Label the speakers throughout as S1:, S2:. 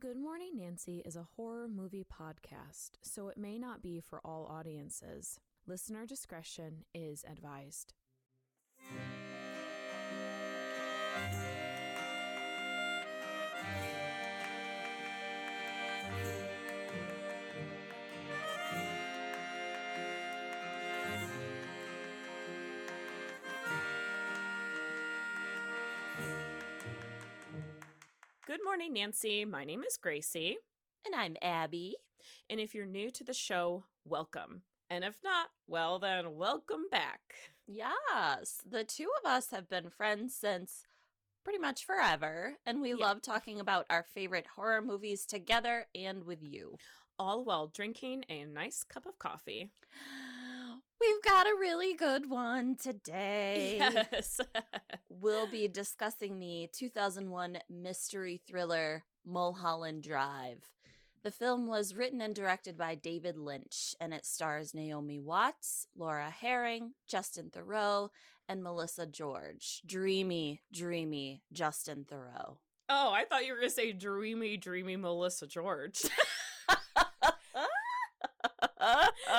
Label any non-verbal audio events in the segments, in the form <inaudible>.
S1: Good Mourning Nancy is a horror movie podcast, so it may not be for all audiences. Listener discretion is advised. Morning, Nancy. My name is Gracie.
S2: And I'm Abby.
S1: And if you're new to the show, welcome. And if not, well, then welcome back.
S2: Yes, the two of us have been friends since pretty much forever, and we
S1: Yeah.
S2: love talking about our favorite horror movies together and with you.
S1: All while drinking a nice cup of coffee.
S2: We've got a really good one today.
S1: Yes. <laughs>
S2: We'll be discussing the 2001 mystery thriller Mulholland Drive. The film was written and directed by David Lynch, and it stars Naomi Watts, Laura Harring, Justin Theroux, and Melissa George. Dreamy, dreamy Justin Theroux.
S1: oh, I thought you were going to say dreamy, dreamy Melissa George. <laughs>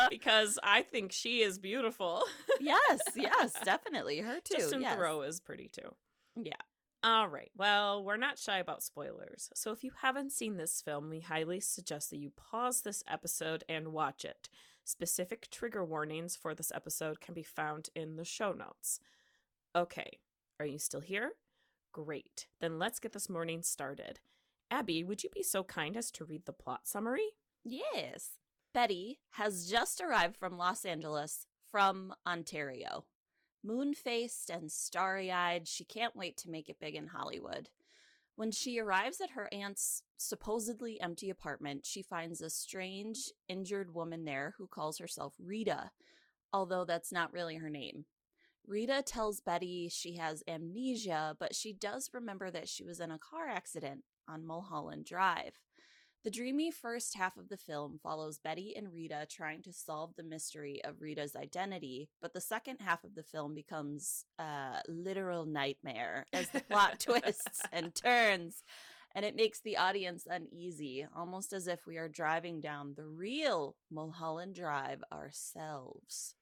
S1: because I think she is beautiful. <laughs>
S2: yes, yes, definitely. Her too.
S1: Justin
S2: yes.
S1: Theroux is pretty too.
S2: Yeah.
S1: All right. Well, we're not shy about spoilers. So if you haven't seen this film, we highly suggest that you pause this episode and watch it. Specific trigger warnings for this episode can be found in the show notes. Okay. Are you still here? Great. Then let's get this morning started. Abby, would you be so kind as to read the plot summary?
S2: Yes. Betty has just arrived from Los Angeles from Ontario. Moon faced and starry eyed, she can't wait to make it big in Hollywood. When she arrives at her aunt's supposedly empty apartment, she finds a strange, injured woman there who calls herself Rita, although that's not really her name. Rita tells Betty she has amnesia, but she does remember that she was in a car accident on Mulholland Drive. The dreamy first half of the film follows Betty and Rita trying to solve the mystery of Rita's identity, but the second half of the film becomes a literal nightmare as the plot twists <laughs> and turns, and it makes the audience uneasy, almost as if we are driving down the real Mulholland Drive ourselves.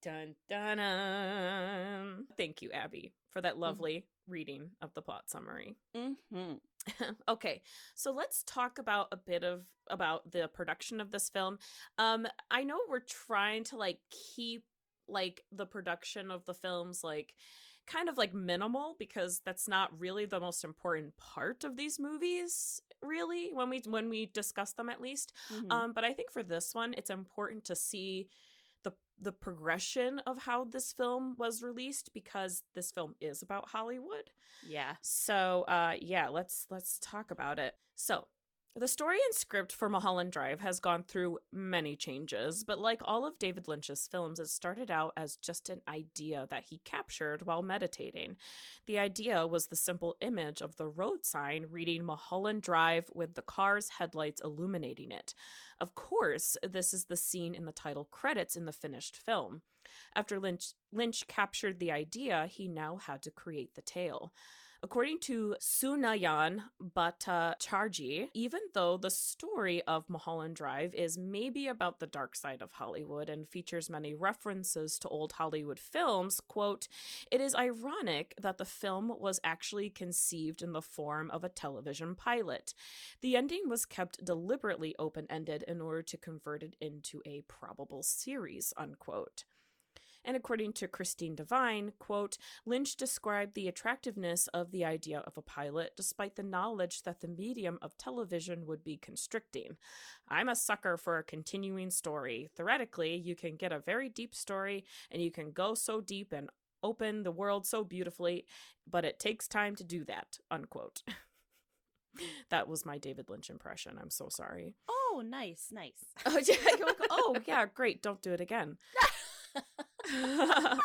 S1: Dun dun dun. Thank you, Abby, for that lovely reading of the plot summary.
S2: Mm-hmm. <laughs>
S1: okay so let's talk about a bit of about the production of this film um i know we're trying to like keep like the production of the films like kind of like minimal because that's not really the most important part of these movies really when we when we discuss them at least
S2: Mhm.
S1: um but i think for this one it's important to see the the progression of how this film was released because this film is about hollywood
S2: yeah.
S1: so, uh, yeah, let's let's talk about it. So, the story and script for Mulholland Drive has gone through many changes, but like all of David Lynch's films, it started out as just an idea that he captured while meditating. The idea was the simple image of the road sign reading Mulholland Drive with the car's headlights illuminating it. Of course, this is the scene in the title credits in the finished film. After Lynch, Lynch captured the idea, he now had to create the tale. According to Sunayan Bhattacharjee, even though the story of Mulholland Drive is maybe about the dark side of Hollywood and features many references to old Hollywood films, quote, it is ironic that the film was actually conceived in the form of a television pilot. The ending was kept deliberately open ended in order to convert it into a probable series, unquote. And according to Christine Devine, quote, Lynch described the attractiveness of the idea of a pilot despite the knowledge that the medium of television would be constricting. I'm a sucker for a continuing story. Theoretically, you can get a very deep story and you can go so deep and open the world so beautifully, but it takes time to do that, unquote. <laughs> that was my David Lynch impression. I'm so sorry.
S2: Oh, nice, nice. <laughs>
S1: Oh, yeah, <laughs> oh, yeah, great. Don't do it again. <laughs>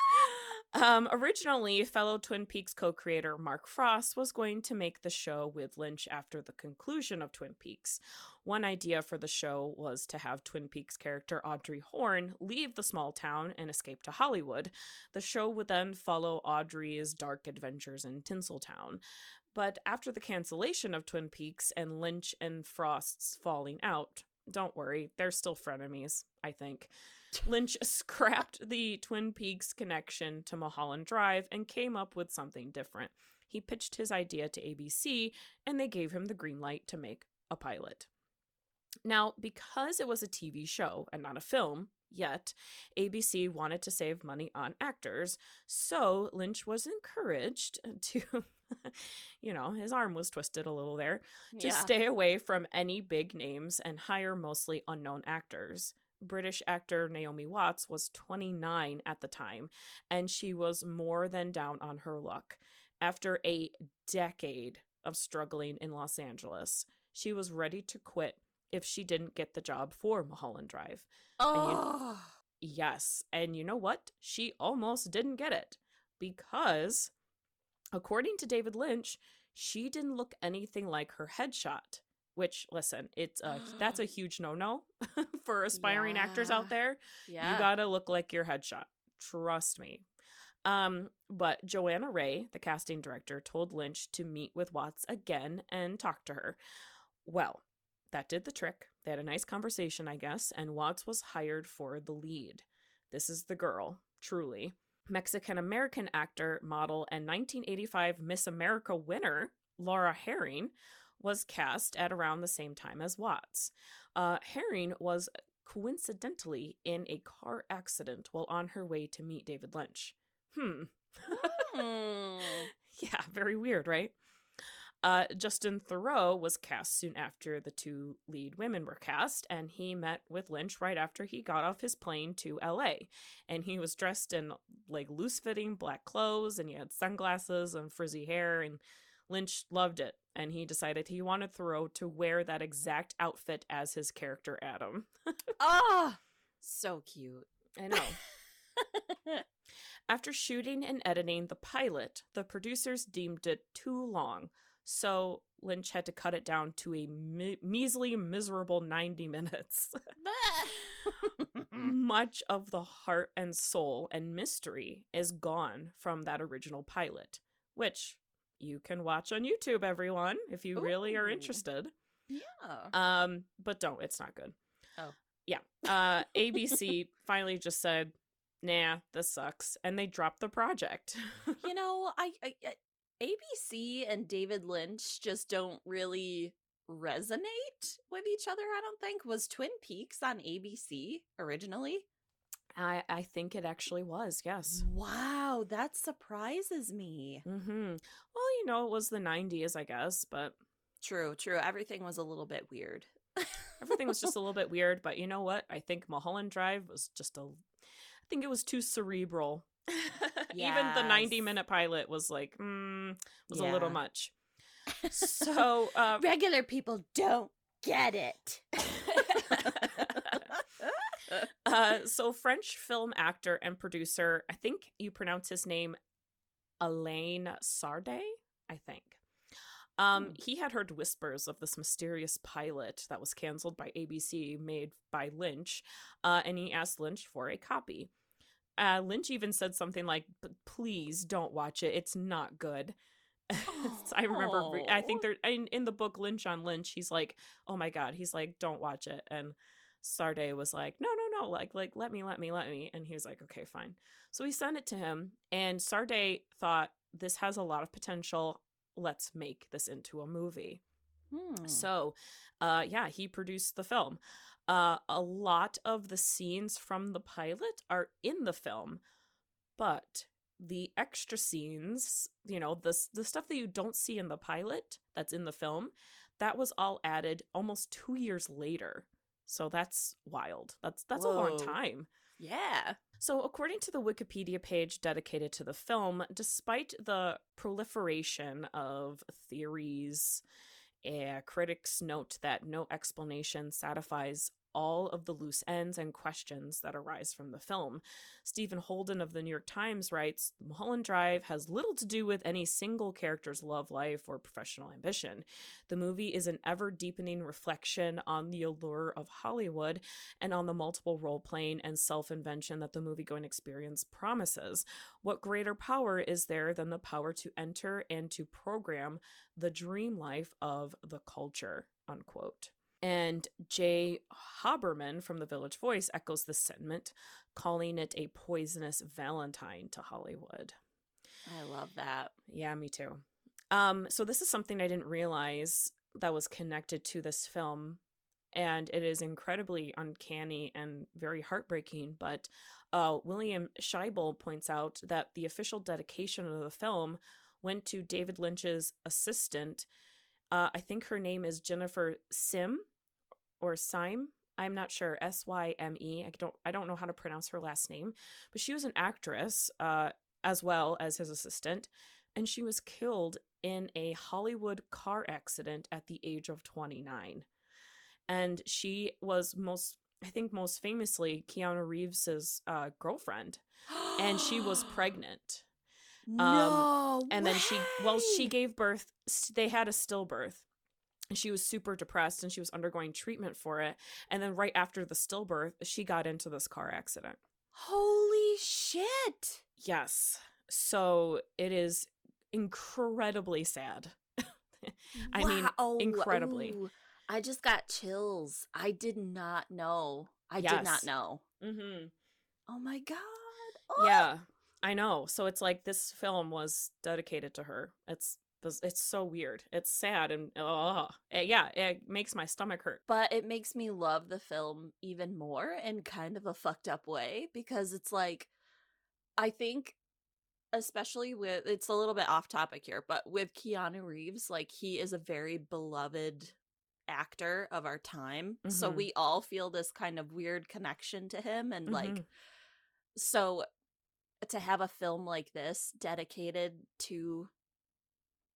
S1: Um, originally, fellow Twin Peaks co creator Mark Frost was going to make the show with Lynch after the conclusion of Twin Peaks. One idea for the show was to have Twin Peaks character Audrey Horne leave the small town and escape to Hollywood. The show would then follow Audrey's dark adventures in Tinseltown. But after the cancellation of Twin Peaks and Lynch and Frost's falling out, don't worry, they're still frenemies, I think. <laughs> Lynch scrapped the Twin Peaks connection to Mulholland Drive and came up with something different. He pitched his idea to ABC, and they gave him the green light to make a pilot. Now, because it was a TV show and not a film, yet, ABC wanted to save money on actors, so Lynch was encouraged <laughs> to, you know, his arm was twisted a little there, to
S2: yeah.
S1: stay away from any big names and hire mostly unknown actors. British actor Naomi Watts was 29 at the time, and she was more than down on her luck. After a decade of struggling in Los Angeles, she was ready to quit if she didn't get the job for Mulholland Drive.
S2: Oh.
S1: Yes, and you know what? She almost didn't get it because, according to David Lynch, she didn't look anything like her headshot. Which, listen, it's a that's a <gasps> huge no no <laughs> for aspiring actors out there.
S2: Yeah.
S1: You gotta look like your headshot. Trust me. Um, but Johanna Ray, the casting director, told Lynch to meet with Watts again and talk to her. Well, that did the trick. They had a nice conversation, I guess, and Watts was hired for the lead. This is the girl, truly. Mexican American actor, model, and 1985 Miss America winner, Laura Harring, was cast at around the same time as Watts. Uh, Harring was coincidentally in a car accident while on her way to meet David Lynch. Hmm.
S2: Hmm. <laughs>
S1: Yeah, very weird, right? Uh, Justin Theroux was cast soon after the two lead women were cast, and he met with Lynch right after he got off his plane to LA. And he was dressed in like loose fitting black clothes, and he had sunglasses and frizzy hair, and Lynch loved it. And he decided he wanted Theroux to wear that exact outfit as his character Adam.
S2: Oh, <laughs> so cute.
S1: I know. <laughs> After shooting and editing the pilot, the producers deemed it too long, so Lynch had to cut it down to a me- measly, miserable 90 minutes. <laughs> Much of the heart and soul and mystery is gone from that original pilot, which you can watch on YouTube, everyone, if you really are interested.
S2: yeah.
S1: Um, but don't, it's not good.
S2: Oh.
S1: Yeah. Uh ABC <laughs> finally just said, nah, this sucks. And they dropped the project.
S2: you <laughs> know, I, I I- ABC and David Lynch just don't really resonate with each other. I don't think was Twin Peaks on ABC originally.
S1: I I think it actually was, yes.
S2: Wow, that surprises me.
S1: Mm-hmm. Well, you know, it was the nineties, I guess, but
S2: True, true. Everything was a little bit weird.
S1: everything was just a little bit <laughs> weird. But you know what? I think Mulholland Drive was just a I think it was too cerebral. <laughs> Even the 90 minute pilot was like, mm, was a little much. <laughs> So uh
S2: regular people don't get it.
S1: Uh, so French film actor and producer, I think you pronounce his name Alain Sardé, I think. Um,
S2: Hmm.
S1: he had heard whispers of this mysterious pilot that was canceled by ABC, made by Lynch, uh, and he asked Lynch for a copy. Uh, Lynch even said something like, "Please don't watch it; it's not good." <laughs> I remember. re- I think there in in the book Lynch on Lynch, he's like, "Oh my god," he's like, "Don't watch it," and Sardé was like, "No, no! Like, like, let me, let me, let me." And he was like, "Okay, fine." So we sent it to him, and Sardé thought this has a lot of potential. Let's make this into a movie.
S2: Hmm.
S1: So, uh, yeah, he produced the film. Uh, a lot of the scenes from the pilot are in the film, but the extra scenes, you know, the the stuff that you don't see in the pilot that's in the film, that was all added almost two years later. So that's wild. That's that's a long time.
S2: yeah.
S1: So, according to the Wikipedia page dedicated to the film, despite the proliferation of theories, eh, critics note that no explanation satisfies all of the loose ends and questions that arise from the film. Stephen Holden of the New York Times writes Mulholland Drive has little to do with any single character's love life or professional ambition. The movie is an ever deepening reflection on the allure of Hollywood and on the multiple role playing and self invention that the movie-going experience promises. What greater power is there than the power to enter and to program the dream life of the culture? Unquote. And Jay Hoberman from the Village Voice echoes this sentiment, calling it a poisonous Valentine to Hollywood.
S2: I love that.
S1: Yeah, me too. Um, so this is something I didn't realize that was connected to this film, and it is incredibly uncanny and very heartbreaking. But uh, William Scheibel points out that the official dedication of the film went to David Lynch's assistant. Uh, I think her name is Jennifer Sim or Syme. I'm not sure. S Y M E. I don't. I don't know how to pronounce her last name, but she was an actress uh, as well as his assistant, and she was killed in a Hollywood car accident at the age of 29. And she was most, I think, most famously Keanu Reeves's uh, girlfriend, and she was <gasps> pregnant.
S2: No.
S1: And then she, well, she gave birth. They had a stillbirth. and She was super depressed and she was undergoing treatment for it. And then right after the stillbirth, she got into this car accident.
S2: Holy shit.
S1: Yes. So it is incredibly sad. <laughs> I mean, incredibly.
S2: Ooh, I just got chills. I did not know. I did not know.
S1: Mm-hmm.
S2: Oh my god. Oh.
S1: Yeah, I know. So it's like this film was dedicated to her. It's it's so weird. It's sad and oh yeah, it makes my stomach hurt.
S2: But it makes me love the film even more in kind of a fucked up way because it's like I think especially with it's a little bit off topic here, but with Keanu Reeves, like he is a very beloved actor of our time. So
S1: Mhm.
S2: we all feel this kind of weird connection to him and like
S1: Mhm.
S2: so to have a film like this dedicated to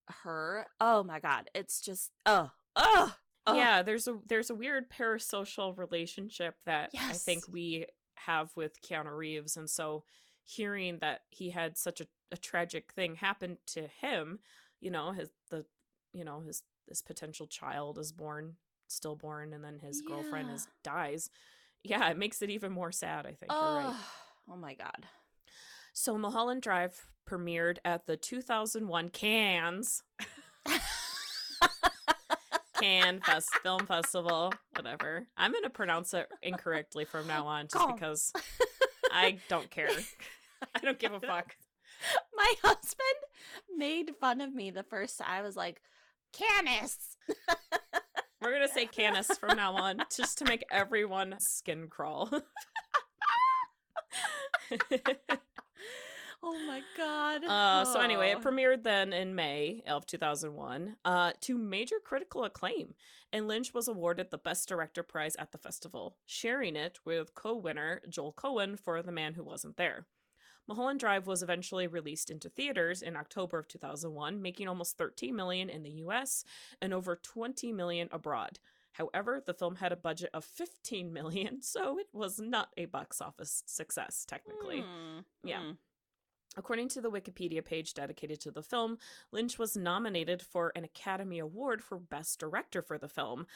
S2: her, oh my god, it's just oh, oh, oh.
S1: Yeah, there's a there's a weird parasocial relationship that I think we have with Keanu Reeves, and so hearing that he had such a, a tragic thing happen to him, you know, his the you know his this potential child is born stillborn, and then his girlfriend is dies. Yeah, it makes it even more sad. I think you're right.
S2: Oh, oh my god.
S1: So Mulholland Drive premiered at the 2001 Cannes Cannes Fest Film Festival, whatever. I'm going to pronounce it incorrectly from now on just
S2: Cannes.
S1: because I don't care. <laughs> I don't give a fuck.
S2: My husband made fun of me the first time. I was like, Canis.
S1: We're going to say Canis from now on just to make everyone skin crawl. <laughs>
S2: Oh my god.
S1: Uh, so anyway, it
S2: Oh.
S1: premiered then in May of 2001 uh, to major critical acclaim, and Lynch was awarded the Best Director prize at the festival, sharing it with co-winner Joel Coen for The Man Who Wasn't There. Mulholland Drive was eventually released into theaters in October of 2001, making almost 13 million in the US and over 20 million abroad. However, the film had a budget of 15 million, <laughs> so it was not a box office success technically.
S2: Hmm,
S1: Yeah.
S2: hmm.
S1: According to the Wikipedia page dedicated to the film, Lynch was nominated for an Academy Award for Best Director for the film.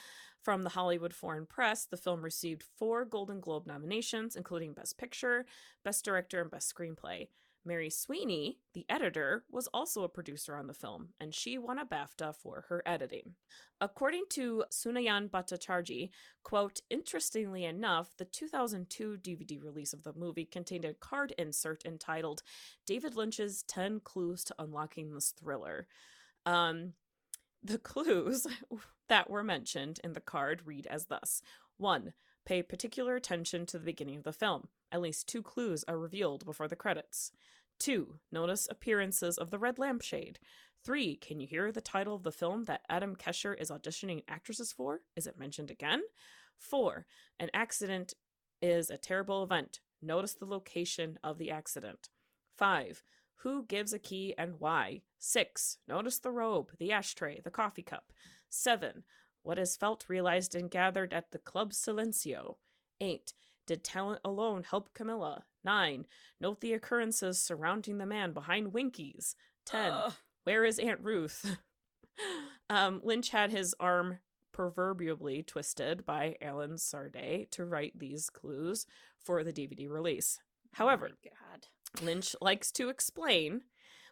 S1: From the Hollywood Foreign Press, the film received four Golden Globe nominations, including Best Picture, Best Director, and Best Screenplay. Mary Sweeney, the editor, was also a producer on the film, and she won a BAFTA for her editing. According to Sunayan Bhattacharjee, quote, interestingly enough, the 2002 DVD release of the movie contained a card insert entitled David Lynch's 10 Clues to Unlocking This Thriller. Um, the <laughs> clues <laughs> that were mentioned in the card read as thus 1. Pay particular attention to the beginning of the film. At least two clues are revealed before the credits. 2. Notice appearances of the red lampshade. 3. Can you hear the title of the film that Adam Kesher is auditioning actresses for? Is it mentioned again? 4. An accident is a terrible event. Notice the location of the accident. 5. Who gives a key and why? 6. Notice the robe, the ashtray, the coffee cup. 7. What is felt, realized, and gathered at the Club Silencio. 8. Did talent alone help Camilla? 9. Note the occurrences surrounding the man behind Winkies. 10.
S2: Ugh.
S1: Where is Aunt Ruth? <laughs> um, Lynch had his arm proverbially twisted by Alan Sardé to write these clues for the DVD release. However,
S2: Oh.
S1: Lynch likes to explain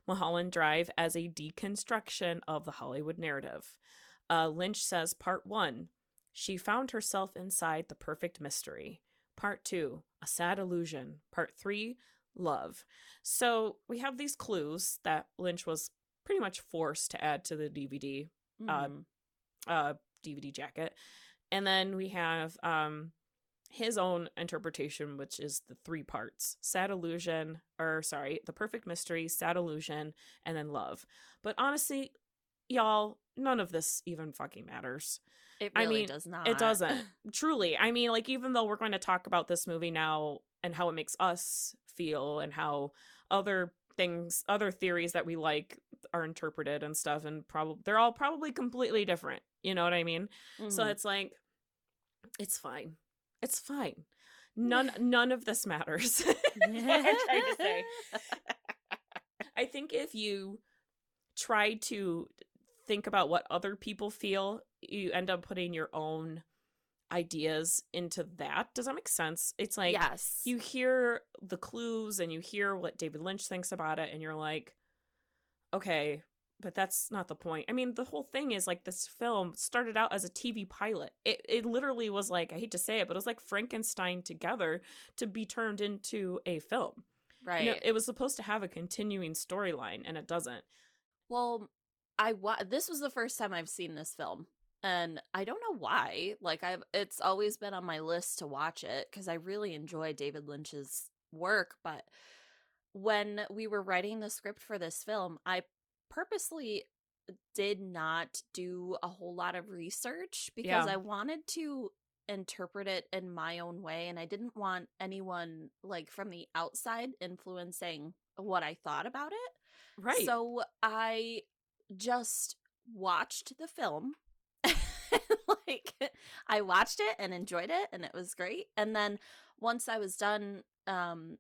S1: Mulholland Drive as a deconstruction of the Hollywood narrative. Uh, Lynch says part one, she found herself inside the perfect mystery. Part two, a sad illusion. Part three, love. So we have these clues that Lynch was pretty much forced to add to the DVD uh,
S2: Mhm.
S1: uh DVD jacket. And then we have um his own interpretation which is the three parts. Sad illusion or sorry, the perfect mystery, sad illusion, and then love. But honestly, y'all, none of this even fucking matters.
S2: it
S1: I mean,
S2: does not.
S1: It doesn't. <laughs> Truly. I mean, like even though we're going to talk about this movie now and how it makes us feel and how other things, other theories that we like are interpreted and stuff and probably they're all probably completely different. You know what I mean? So
S2: Mhm.
S1: it's like it's fine. It's fine. None <laughs> none of this matters. <laughs> I'm trying to say. I think if you try to think about what other people feel, you end up putting your own ideas into that. Does that make sense? It's like
S2: yes.
S1: you hear the clues and you hear what David Lynch thinks about it, and you're like, okay, but that's not the point. I mean, the whole thing is like this film started out as a TV pilot. It it literally was like I hate to say it, but it was like Frankenstein together to be turned into a film.
S2: right.
S1: You know, it was supposed to have a continuing storyline, and it doesn't.
S2: Well, I wa- this was the first time I've seen this film, and I don't know why. Like I've it's always been on my list to watch it because I really enjoy David Lynch's work, but when we were writing the script for this film, I purposely did not do a whole lot of research because
S1: Yeah.
S2: I wanted to interpret it in my own way and I didn't want anyone like from the outside influencing what I thought about it.
S1: Right.
S2: So I just watched the film. <laughs> like I watched it and enjoyed it and it was great. And then once I was done um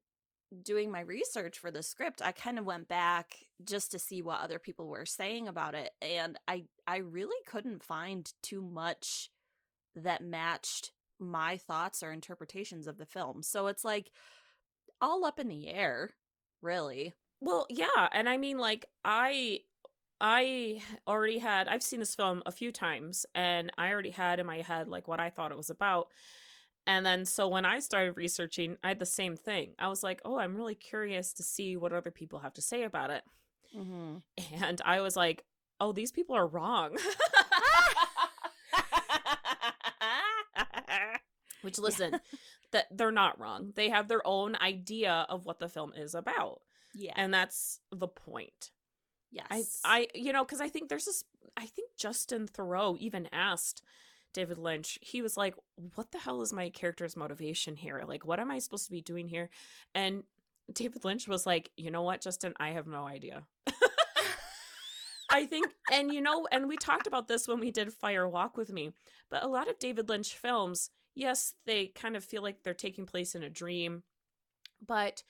S2: doing my research for the script, I kind of went back just to see what other people were saying about it and I I really couldn't find too much that matched my thoughts or interpretations of the film. So it's like all up in the air, really.
S1: Well, yeah, and I mean like I I already had I've seen this film a few times and I already had in my head like what I thought it was about. And then so when I started researching, I had the same thing. I was like, "Oh, I'm really curious to see what other people have to say about it."
S2: Mm-hmm. <laughs>
S1: And I was like, "Oh, these people are wrong." <laughs> Which <laughs> listen, that they're not wrong. They have their own idea of what the film is about.
S2: yeah.
S1: And that's the point.
S2: Yes.
S1: I, I, you know, because I think there's this. I think Justin Theroux even asked David Lynch. He was like, "What the hell is my character's motivation here? Like, what am I supposed to be doing here?" And David Lynch was like, "You know what, Justin? I have no idea." <laughs> I think, and you know, and we talked about this when we did Fire Walk with Me, but a lot of David Lynch films, yes, they kind of feel like they're taking place in a dream, but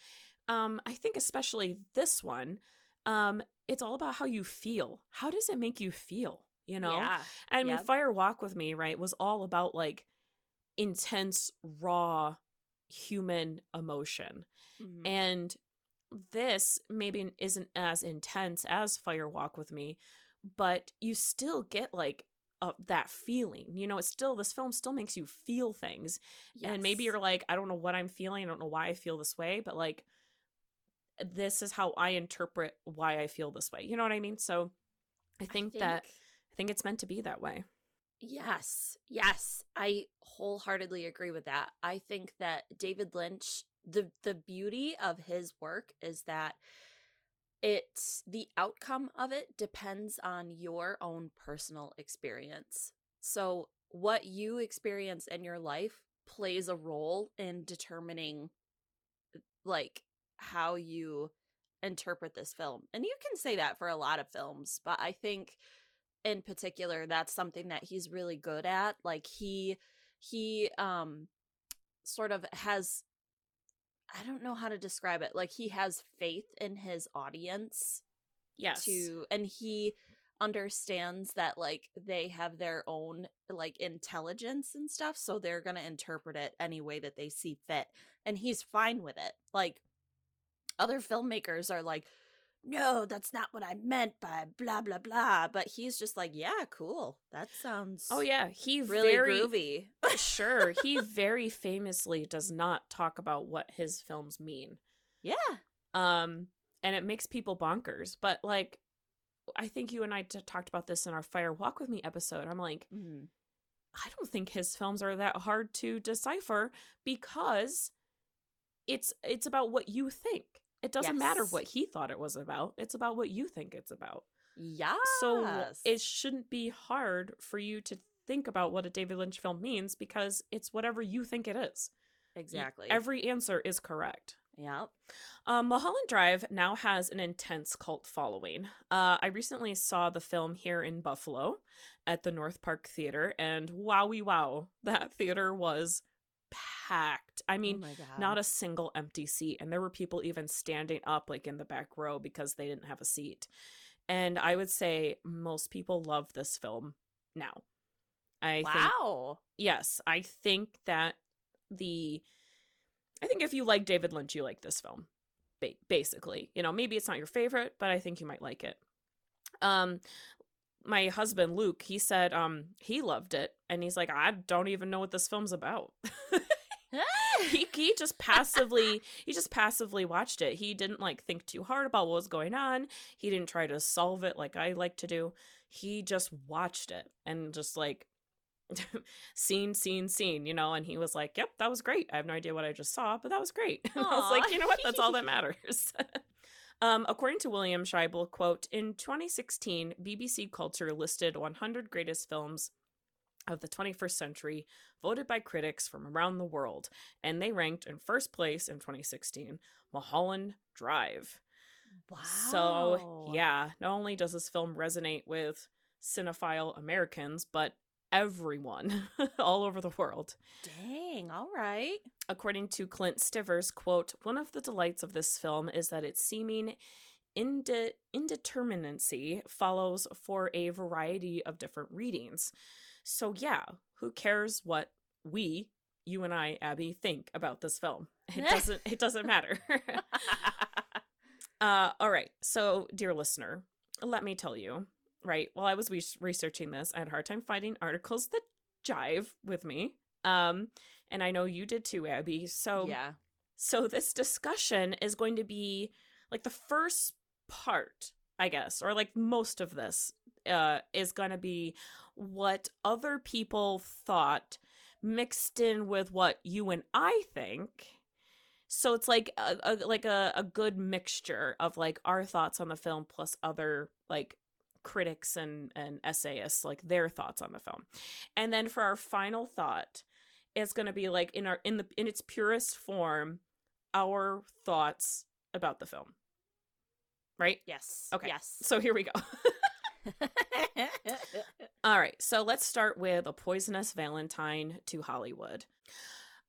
S1: um, I think especially this one, um, it's all about how you feel. How does it make you feel? You know,
S2: Yeah.
S1: I mean,
S2: Yep.
S1: Fire Walk with Me, right, was all about like intense, raw human emotion.
S2: Mhm.
S1: And this maybe isn't as intense as Fire Walk with Me, but you still get like uh, that feeling. You know, it's still, this film still makes you feel things. And maybe you're like, I don't know what I'm feeling. I don't know why I feel this way, but like, this is how I interpret why I feel this way. You know what I mean? So I think, that I think it's meant to be that way.
S2: Yes, yes, I wholeheartedly agree with that. I think that David Lynch, the the beauty of his work is that it's the outcome of it depends on your own personal experience. So what you experience in your life plays a role in determining like how you interpret this film. And you can say that for a lot of films, but I think in particular, that's something that he's really good at. Like he he um sort of has I don't know how to describe it. Like he has faith in his audience
S1: Yes.
S2: to and he understands that like they have their own like intelligence and stuff so they're going to interpret it any way that they see fit and he's fine with it like other filmmakers are like no that's not what i meant by blah blah blah but he's just like yeah cool that sounds
S1: Oh yeah, he
S2: really
S1: very
S2: groovy
S1: sure. <laughs> He very famously does not talk about what his films mean.
S2: yeah
S1: Um, and it makes people bonkers. But like, I think you and I t- talked about this in our Fire Walk with Me episode. I'm like,
S2: Mhm.
S1: I don't think his films are that hard to decipher because it's it's about what you think. It doesn't matter what he thought it was about. It's about what you think it's about.
S2: yes
S1: So it shouldn't be hard for you to think about what a David Lynch film means because it's whatever you think it is.
S2: Exactly
S1: Every answer is correct.
S2: yeah
S1: Um, Mulholland Drive now has an intense cult following. Uh, I recently saw the film here in Buffalo at the North Park Theater, and wowie wow, <laughs> that theater was packed. I mean,
S2: oh
S1: not a single empty seat, and there were people even standing up like in the back row because they didn't have a seat. And I would say most people love this film now. I think
S2: wow
S1: yes, I think that the I think if you like David Lynch, you like this film. Ba- basically, you know, maybe it's not your favorite, but I think you might like it. Um my husband Luke, he said um he loved it and he's like I don't even know what this film's about. <laughs> he <laughs> he just passively he just passively watched it. He didn't like think too hard about what was going on. He didn't try to solve it like I like to do. He just watched it and just like <laughs> scene scene scene, you know, and he was like, "Yep, that was great. I have no idea what I just saw, but that was great." And I was like, "You know what? That's all that matters." Um, according to William Scheibel, quote, in 2016, BBC Culture listed 100 greatest films of the 21st century, voted by critics from around the world, and they ranked in first place in 2016 Mulholland Drive.
S2: wow
S1: So, yeah, not only does this film resonate with cinephile Americans, but everyone <laughs> all over the world.
S2: dang all right
S1: According to Clint Stivers, quote, one of the delights of this film is that its seeming inde- indeterminacy follows for a variety of different readings. So, yeah, who cares what we, you and I, Abby, think about this film? It <laughs> doesn't. It doesn't matter. <laughs> uh, all right. So, dear listener, let me tell you. Right, while I was re- researching this, I had a hard time finding articles that jive with me. Um, and I know you did too, Abby. So,
S2: yeah
S1: so this discussion is going to be like the first part, I guess, or like most of this uh is going to be what other people thought mixed in with what you and I think. So it's like a, a like a, a good mixture of like our thoughts on the film plus other like critics and and essayists like their thoughts on the film. And then for our final thought, it's going to be like in our in the in its purest form our thoughts about the film. Right?
S2: yes
S1: Okay.
S2: yes
S1: So here we go. <laughs> <laughs> All right, so let's start with A Poisonous Valentine to Hollywood.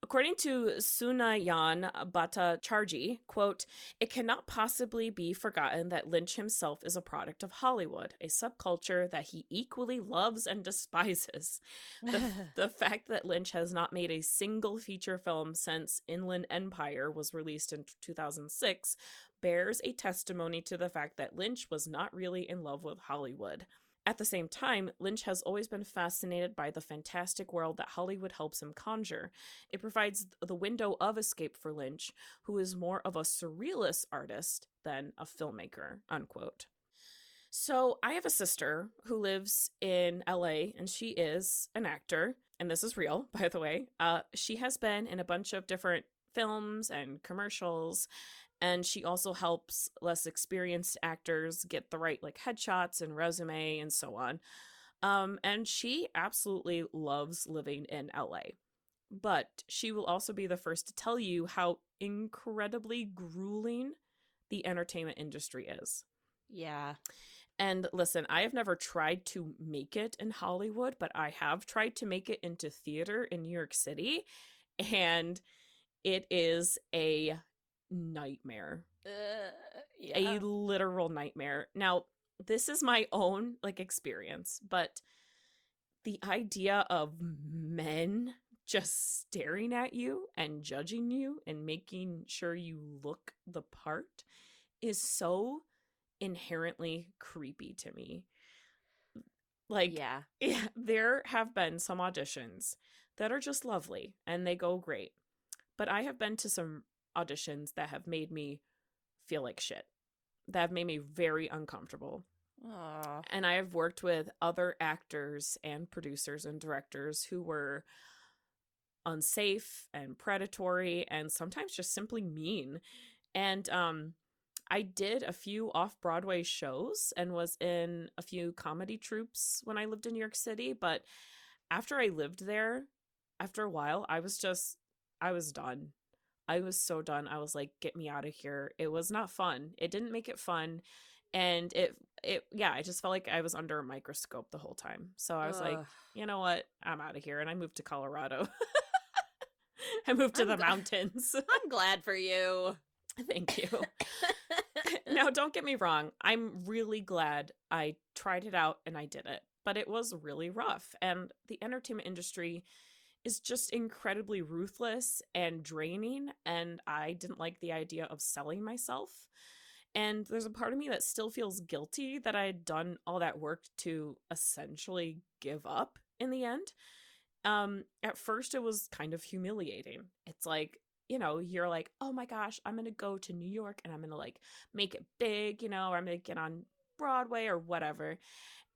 S1: According to Sunayan Bhattacharjee, quote, it cannot possibly be forgotten that Lynch himself is a product of Hollywood, a subculture that he equally loves and despises. The, <laughs> the fact that Lynch has not made a single feature film since Inland Empire was released in 2006 bears a testimony to the fact that Lynch was not really in love with Hollywood. At the same time, Lynch has always been fascinated by the fantastic world that Hollywood helps him conjure. It provides the window of escape for Lynch, who is more of a surrealist artist than a filmmaker. Unquote. So, I have a sister who lives in LA and she is an actor, and this is real, by the way. Uh, she has been in a bunch of different films and commercials, and she also helps less experienced actors get the right like headshots and resume and so on. Um, and she absolutely loves living in LA. But she will also be the first to tell you how incredibly grueling the entertainment industry is.
S2: yeah
S1: And listen, I have never tried to make it in Hollywood, but I have tried to make it into theater in New York City. And it is a nightmare.
S2: Uh,
S1: A literal nightmare. Now, this is my own like experience, but the idea of men just staring at you and judging you and making sure you look the part is so inherently creepy to me. Like,
S2: yeah.
S1: yeah, there have been some auditions that are just lovely and they go great. But I have been to some auditions that have made me feel like shit, that have made me very uncomfortable.
S2: Aw.
S1: And I have worked with other actors and producers and directors who were unsafe and predatory and sometimes just simply mean. And um I did a few off-Broadway shows and was in a few comedy troupes when I lived in New York City, but after I lived there, after a while, I was just I was done. I was so done. I was like, get me out of here. It was not fun. It didn't make it fun. And it it yeah, I just felt like I was under a microscope the whole time. So I was like, you know what? I'm out of here. And I moved to Colorado. <laughs> I moved to
S2: I'm
S1: the
S2: gl-
S1: mountains. <laughs>
S2: I'm glad for you.
S1: Thank you. <laughs> now, don't get me wrong. I'm really glad I tried it out and I did it, but it was really rough. And the entertainment industry is just incredibly ruthless and draining. And I didn't like the idea of selling myself. And there's a part of me that still feels guilty that I had done all that work to essentially give up in the end. Um, at first, it was kind of humiliating. It's like, you know, you're like, oh my gosh, I'm gonna go to New York and I'm gonna like make it big, you know, or I'm gonna get on Broadway or whatever.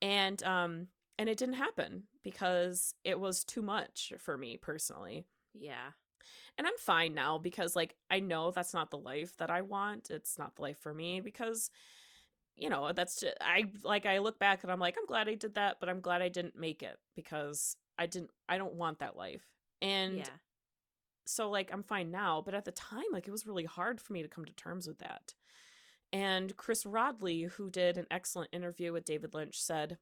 S1: And um and it didn't happen because it was too much for me personally.
S2: yeah.
S1: And I'm fine now because like I know that's not the life that I want. It's not the life for me because you know, that's just, I like I look back and I'm like I'm glad I did that, but I'm glad I didn't make it because I didn't I don't want that life. And
S2: yeah.
S1: so like I'm fine now, but at the time like it was really hard for me to come to terms with that. And Chris Rodley, who did an excellent interview with David Lynch, said,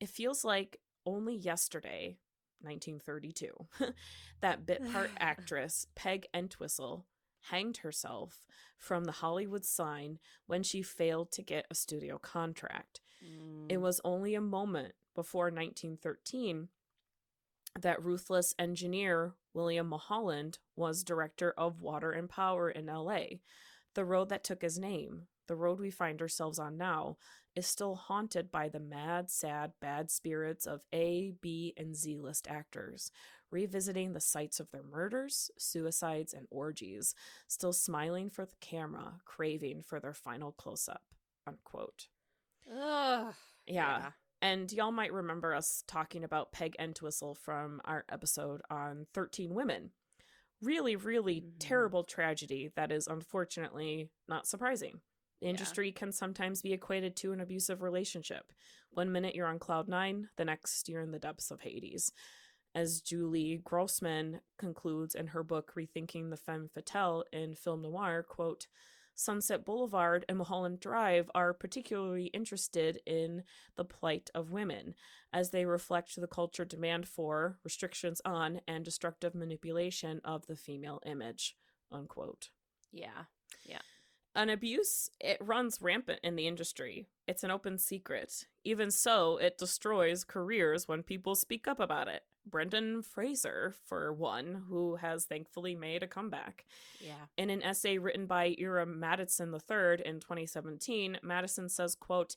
S1: "It feels like only yesterday, 1932, <laughs> that bit part <sighs> actress Peg Entwistle hanged herself from the Hollywood sign when she failed to get a studio contract. It
S2: Mm.
S1: was only a moment before 1913 that ruthless engineer William Mulholland was director of Water and Power in LA. The road that took his name, the road we find ourselves on now, is still haunted by the mad, sad, bad spirits of A, B, and Z list actors, revisiting the sites of their murders, suicides, and orgies, still smiling for the camera, craving for their final close up. Unquote.
S2: Ugh.
S1: Yeah. And y'all might remember us talking about Peg Entwistle from our episode on 13 Women. Really, really
S2: Mhm.
S1: terrible tragedy that is unfortunately not surprising. The
S2: Yeah.
S1: industry can sometimes be equated to an abusive relationship. One minute you're on cloud nine, the next you're in the depths of Hades. As Julie Grossman concludes in her book Rethinking the Femme Fatale in Film Noir, quote, Sunset Boulevard and Mulholland Drive are particularly interested in the plight of women, as they reflect the culture demand for, restrictions on, and destructive manipulation of the female image. Unquote.
S2: Yeah. Yeah.
S1: An abuse, it runs rampant in the industry. It's an open secret. Even so, it destroys careers when people speak up about it. Brendan Fraser, for one, who has thankfully made a comeback.
S2: Yeah.
S1: In an essay written by Ira Madison III in 2017, Madison says, quote,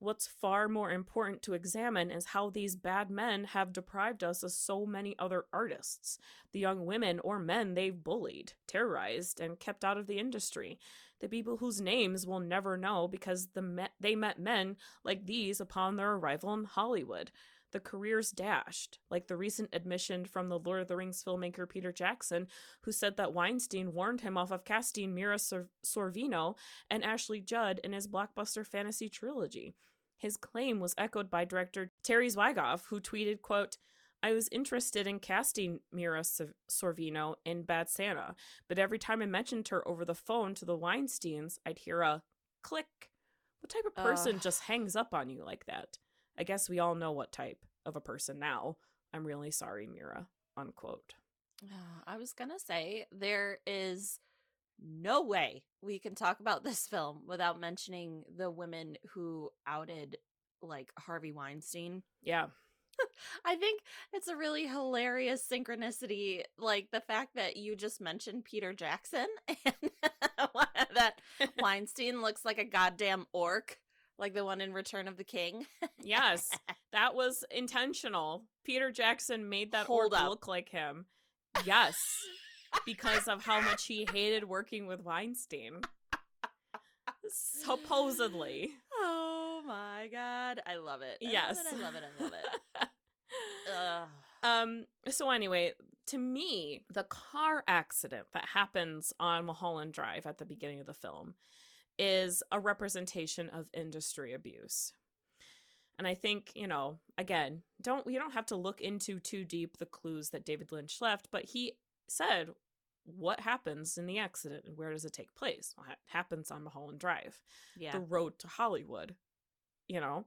S1: What's far more important to examine is how these bad men have deprived us of so many other artists, the young women or men they've bullied, terrorized, and kept out of the industry, the people whose names we'll never know because the me- they met men like these upon their arrival in Hollywood. The careers dashed, like the recent admission from the Lord of the Rings filmmaker Peter Jackson, who said that Weinstein warned him off of casting Mira Sor- Sorvino and Ashley Judd in his blockbuster fantasy trilogy. His claim was echoed by director Terry Zwigoff, who tweeted, quote, I was interested in casting Mira Sorvino in Bad Santa, but every time I mentioned her over the phone to the Weinsteins, I'd hear a click, What type of person
S2: Ugh.
S1: just hangs up on you like that? I guess we all know what type of a person now. I'm really sorry, Mira. Unquote.
S2: Ah, I was going to say there is no way we can talk about this film without mentioning the women who outed like Harvey Weinstein.
S1: Yeah. <laughs>
S2: I think it's a really hilarious synchronicity like the fact that you just mentioned Peter Jackson <laughs> and <laughs> that Weinstein looks like a goddamn orc like the one in Return of the King.
S1: Yes. That was intentional. Peter Jackson made that
S2: Hold
S1: orc
S2: up.
S1: look like him. Yes. because of how much he hated working with Weinstein. Supposedly.
S2: Oh my god, I love it. I
S1: Yes.
S2: love it. I love it. I love it. <laughs>
S1: Um so anyway, to me, the car accident that happens on Mulholland Drive at the beginning of the film is a representation of industry abuse. And I think, you know, again, don't you don't have to look into too deep the clues that David Lynch left, but he said what happens in the accident and where does it take place? Well, it happens on Mulholland Drive
S2: Yeah.
S1: the road to Hollywood, you know?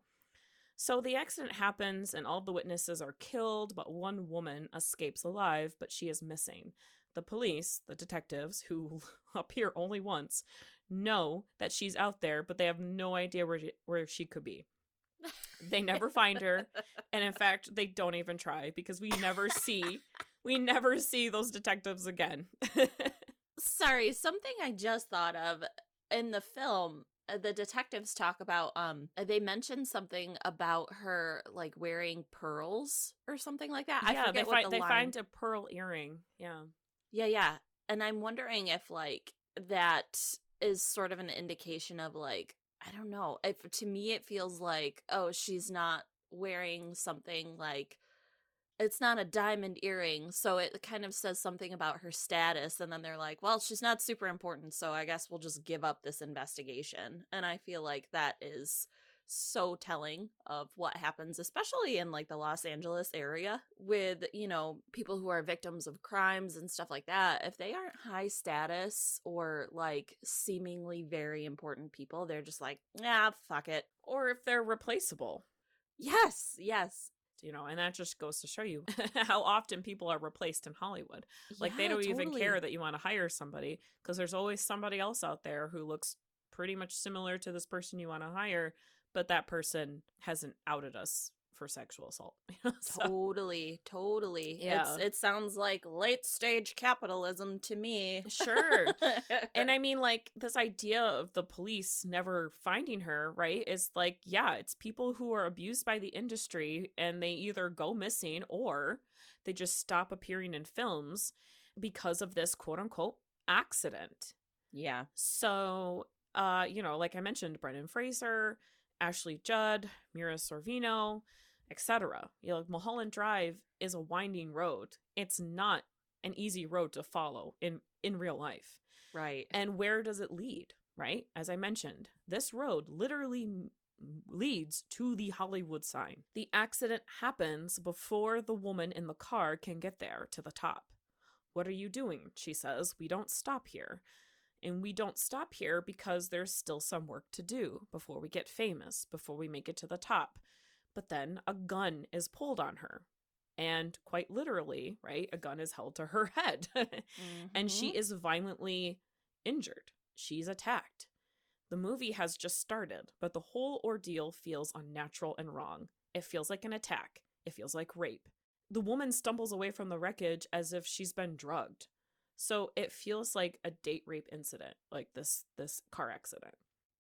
S1: So the accident happens and all the witnesses are killed, but one woman escapes alive, but she is missing. The police, the detectives, who <laughs> appear only once, know that she's out there, but they have no idea where she, where she could be. They never find her, <laughs> and in fact, they don't even try because we never see we never see those detectives again. <laughs>
S2: Sorry, something I just thought of in the film. Uh, The detectives talk about um uh, they mentioned something about her like wearing pearls or something like that. I forget
S1: they
S2: what
S1: find
S2: the
S1: they
S2: line-
S1: find a pearl earring. Yeah.
S2: Yeah, yeah. And I'm wondering if like that is sort of an indication of like I don't know. If to me it feels like oh, she's not wearing something like it's not a diamond earring, so it kind of says something about her status and then they're like, well, she's not super important, so I guess we'll just give up this investigation. And I feel like that is so telling of what happens especially in like the Los Angeles area with you know people who are victims of crimes and stuff like that if they aren't high status or like seemingly very important people they're just like yeah fuck it
S1: Or if they're replaceable.
S2: yes yes
S1: you know, and that just goes to show you <laughs> how often people are replaced in Hollywood. Like they don't even care that you want to hire somebody because there's always somebody else out there who looks pretty much similar to this person you want to hire, but that person hasn't outed us for sexual assault. <laughs> So-
S2: totally totally
S1: Yeah.
S2: it's, it sounds like late stage capitalism to me
S1: Sure. <laughs> and I mean, like, this idea of the police never finding her, right? Is like, yeah, it's people who are abused by the industry and they either go missing or they just stop appearing in films because of this quote unquote accident.
S2: yeah
S1: So, uh, you know, like I mentioned, Brendan Fraser, Ashley Judd, Mira Sorvino, etc. You know, Mulholland Drive is a winding road. It's not an easy road to follow in in real life.
S2: right
S1: And where does it lead? Right? As I mentioned, this road literally leads to the Hollywood sign. The accident happens before the woman in the car can get there to the top. What are you doing? She says. We don't stop here. And we don't stop here because there's still some work to do before we get famous, before we make it to the top. But then a gun is pulled on her. And quite literally, right, a gun is held to her <laughs> head. and she
S2: Mhm.
S1: is violently injured. She's attacked. The movie has just started, but the whole ordeal feels unnatural and wrong. It feels like an attack. It feels like rape. The woman stumbles away from the wreckage as if she's been drugged. So it feels like a date rape incident, like this this car accident.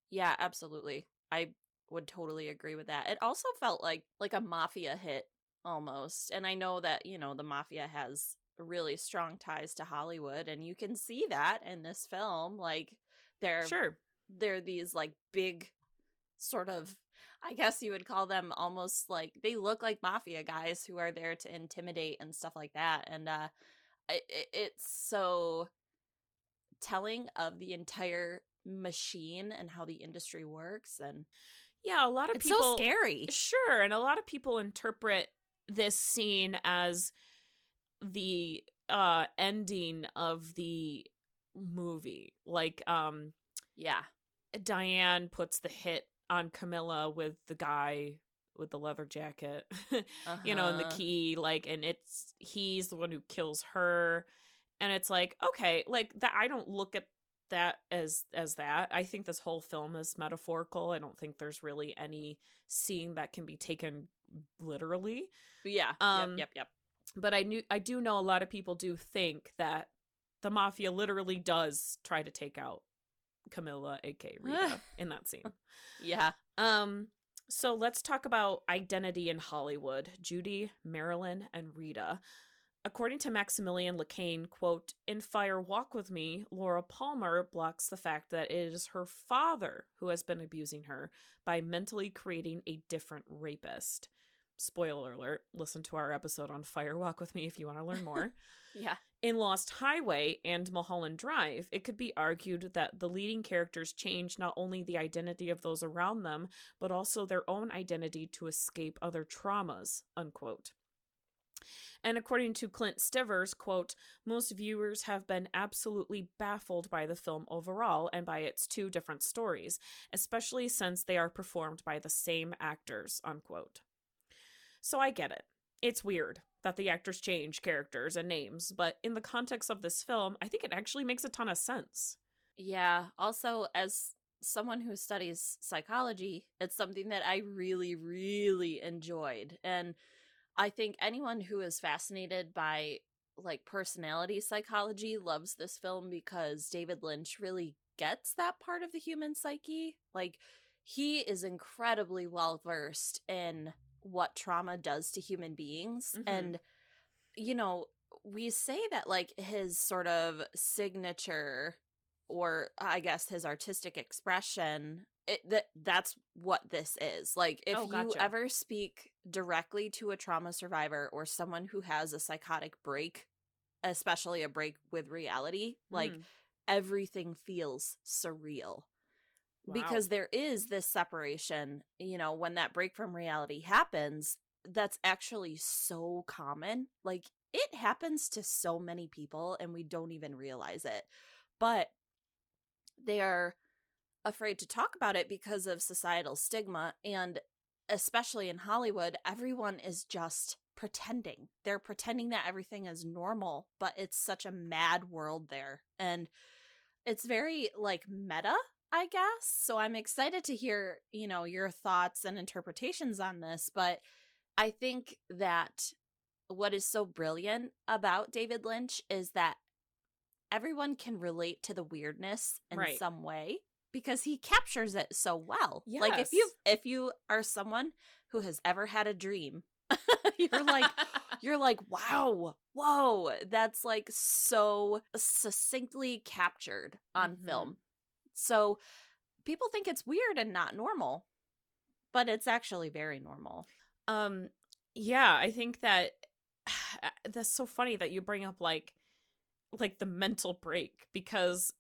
S2: Yeah, absolutely. I would totally agree with that. It also felt like like a mafia hit almost. And I know that, you know, the mafia has really strong ties to Hollywood and you can see that in this film like they're
S1: Sure.
S2: they're these like big sort of I guess you would call them almost like they look like mafia guys who are there to intimidate and stuff like that and uh it, it's so telling of the entire machine and how the industry works and
S1: Yeah, a lot of
S2: it's
S1: people
S2: so scary
S1: Sure, and a lot of people interpret this scene as the uh ending of the movie. Like um
S2: yeah
S1: Diane puts the hit on Camilla with the guy with the leather jacket, <laughs> you know, and the
S2: Uh-huh.
S1: key, like, and it's he's the one who kills her, and it's like, okay, like that. I don't look at that as as that. I think this whole film is metaphorical. I don't think there's really any scene that can be taken literally.
S2: Yeah.
S1: Um,
S2: yep. Yep. Yep.
S1: But I knew I do know a lot of people do think that the mafia literally does try to take out Camilla, aka Rita, <laughs> in that scene.
S2: Yeah.
S1: Um, so let's talk about identity in Hollywood. Judy, Marilyn, and Rita. According to Maximilian Lacane, quote, in Fire Walk With Me, Laura Palmer blocks the fact that it is her father who has been abusing her by mentally creating a different rapist. Spoiler alert, listen to our episode on Fire Walk With Me if you want to learn more. <laughs>
S2: Yeah.
S1: In Lost Highway and Mulholland Drive, it could be argued that the leading characters change not only the identity of those around them, but also their own identity to escape other traumas, unquote. And according to Clint Stivers, quote, most viewers have been absolutely baffled by the film overall and by its two different stories, especially since they are performed by the same actors, unquote. So I get it. It's weird that the actors change characters and names, but in the context of this film, I think it actually makes a ton of sense.
S2: Yeah. Also, as someone who studies psychology, it's something that I really, really enjoyed. And I think anyone who is fascinated by like personality psychology loves this film because David Lynch really gets that part of the human psyche. Like, he is incredibly well versed in what trauma does to human beings.
S1: Mhm.
S2: And, you know, we say that like his sort of signature or I guess his artistic expression it that that's what this is. Like if
S1: Oh,
S2: you ever speak directly to a trauma survivor or someone who has a psychotic break, especially a break with reality, like
S1: Mm.
S2: everything feels surreal
S1: Wow.
S2: because there is this separation you know when that break from reality happens that's actually so common like it happens to so many people and we don't even realize it but they are afraid to talk about it because of societal stigma and especially in Hollywood everyone is just pretending they're pretending that everything is normal but it's such a mad world there and it's very like meta I guess. So I'm excited to hear, you know, your thoughts and interpretations on this, but I think that what is so brilliant about David Lynch is that everyone can relate to the weirdness in
S1: Right.
S2: some way because he captures it so well. Yes. Like if you if you are someone who has ever had a dream, <laughs> you're like <laughs> you're like, wow, whoa, that's like so succinctly captured on
S1: Mhm.
S2: film. So people think it's weird and not normal, but it's actually very normal.
S1: Um, yeah, I think that <sighs> that's so funny that you bring up like like the mental break because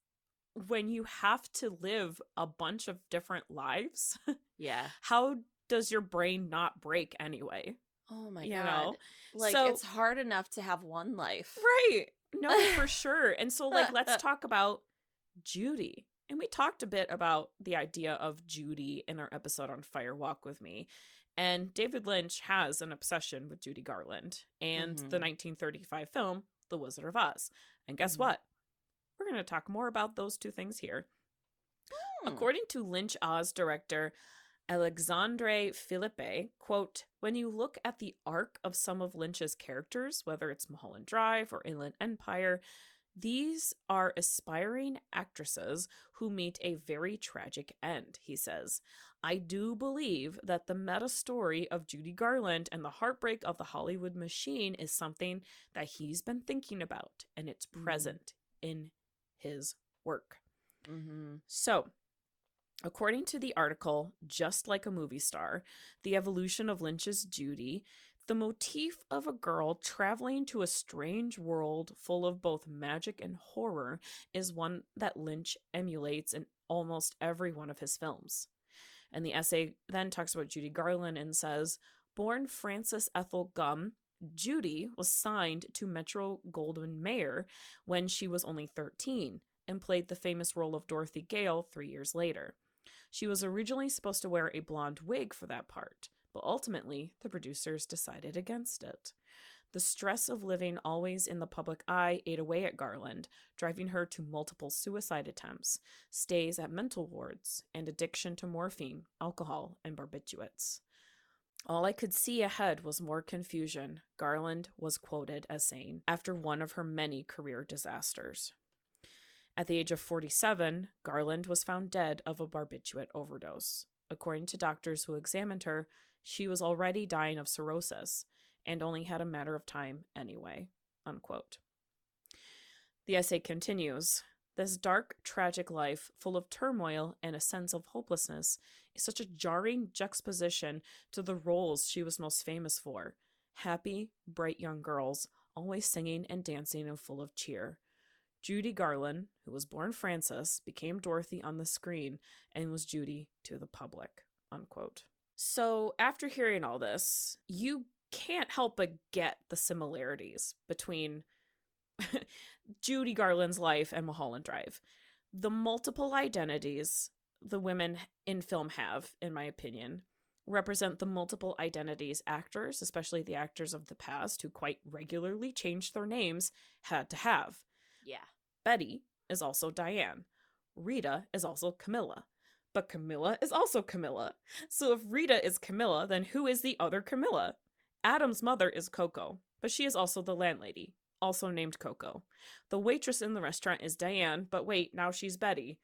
S1: when you have to live a bunch of different lives, <laughs>
S2: Yeah.
S1: how does your brain not break anyway?
S2: Oh my
S1: You
S2: god.
S1: know?
S2: Like
S1: So-
S2: it's hard enough to have one life.
S1: Right. No, for <laughs> sure. And so like let's talk about Judy. And we talked a bit about the idea of Judy in our episode on Fire Walk with Me. And David Lynch has an obsession with Judy Garland and the
S2: Mhm.
S1: 1935 film The Wizard of Oz. And guess
S2: Mhm.
S1: what? Going to talk more about those two things here.
S2: Hmm.
S1: According to Lynch Oz director Alexandre Philippe, quote, when you look at the arc of some of Lynch's characters, whether it's Mulholland Drive or Inland Empire, these are aspiring actresses who meet a very tragic end, he says. I do believe that the meta story of Judy Garland and the heartbreak of the Hollywood machine is something that he's been thinking about, and it's
S2: Mhm.
S1: present in his work.
S2: Mm-hmm.
S1: So, according to the article, Just Like a Movie Star The Evolution of Lynch's Judy, the motif of a girl traveling to a strange world full of both magic and horror is one that Lynch emulates in almost every one of his films. And the essay then talks about Judy Garland and says, Born Frances Ethel Gumm, Judy was signed to Metro Goldwyn Mayer when she was only 13 and played the famous role of Dorothy Gale three years later. She was originally supposed to wear a blonde wig for that part, but ultimately, the producers decided against it. The stress of living always in the public eye ate away at Garland, driving her to multiple suicide attempts, stays at mental wards, and addiction to morphine, alcohol, and barbiturates. All I could see ahead was more confusion, Garland was quoted as saying, after one of her many career disasters. At the age of 47, Garland was found dead of a barbiturate overdose. According to doctors who examined her, she was already dying of cirrhosis and only had a matter of time anyway. Unquote. The essay continues This dark, tragic life, full of turmoil and a sense of hopelessness, is such a jarring juxtaposition to the roles she was most famous for happy, bright young girls, always singing and dancing and full of cheer. Judy Garland, who was born Frances, became Dorothy on the screen and was Judy to the public. Unquote. So, after hearing all this, you can't help but get the similarities between <laughs> Judy Garland's life and Mulholland Drive. The multiple identities the women in film have, in my opinion, represent the multiple identities actors, especially the actors of the past who quite regularly changed their names, had to have.
S2: Yeah.
S1: Betty is also Diane. Rita is also Camilla. But Camilla is also Camilla. So if Rita is Camilla, then who is the other Camilla? Adam's mother is Coco, but she is also the landlady, also named Coco. The waitress in the restaurant is Diane, but wait, now she's Betty.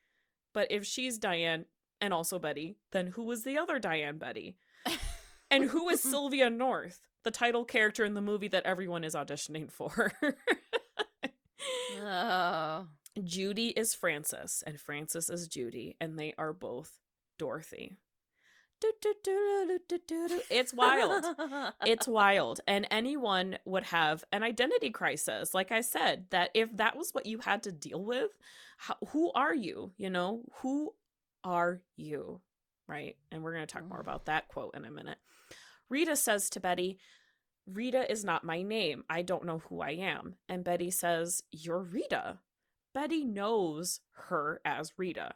S1: But if she's Diane and also Betty, then who is the other Diane Betty? <laughs> and who is Sylvia North, the title character in the movie that everyone is auditioning for? <laughs>
S2: oh.
S1: Judy is Frances, and Frances is Judy, and they are both Dorothy. It's wild. It's <laughs> wild. And anyone would have an identity crisis. Like I said, that if that was what you had to deal with, how, who are you? You know, who are you? Right. And we're going to talk more about that quote in a minute. Rita says to Betty, Rita is not my name. I don't know who I am. And Betty says, You're Rita. Betty knows her as Rita,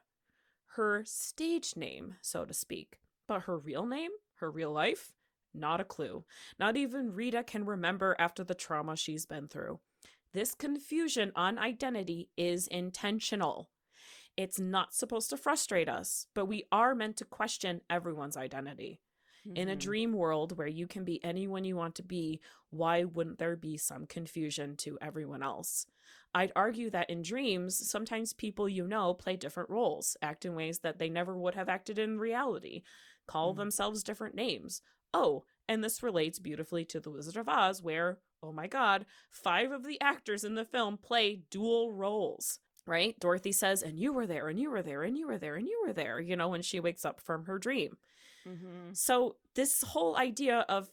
S1: her stage name, so to speak. But her real name, her real life, not a clue. Not even Rita can remember after the trauma she's been through. This confusion on identity is intentional. It's not supposed to frustrate us, but we are meant to question everyone's identity. Mm-hmm. In a mm-hmm. dream world where you can be anyone you want to be, why wouldn't there be some confusion to everyone else? I'd argue that in dreams, sometimes people you know play different roles, act in ways that they never would have acted in reality, call mm-hmm. themselves different names. Oh, and this relates beautifully to The Wizard of Oz, where, oh my god, five of the actors in the film play dual roles right? Dorothy says, and you were there, and you were there, and you were there, and you were there, you know, when she wakes up from her dream. Mm-hmm. So, this whole idea of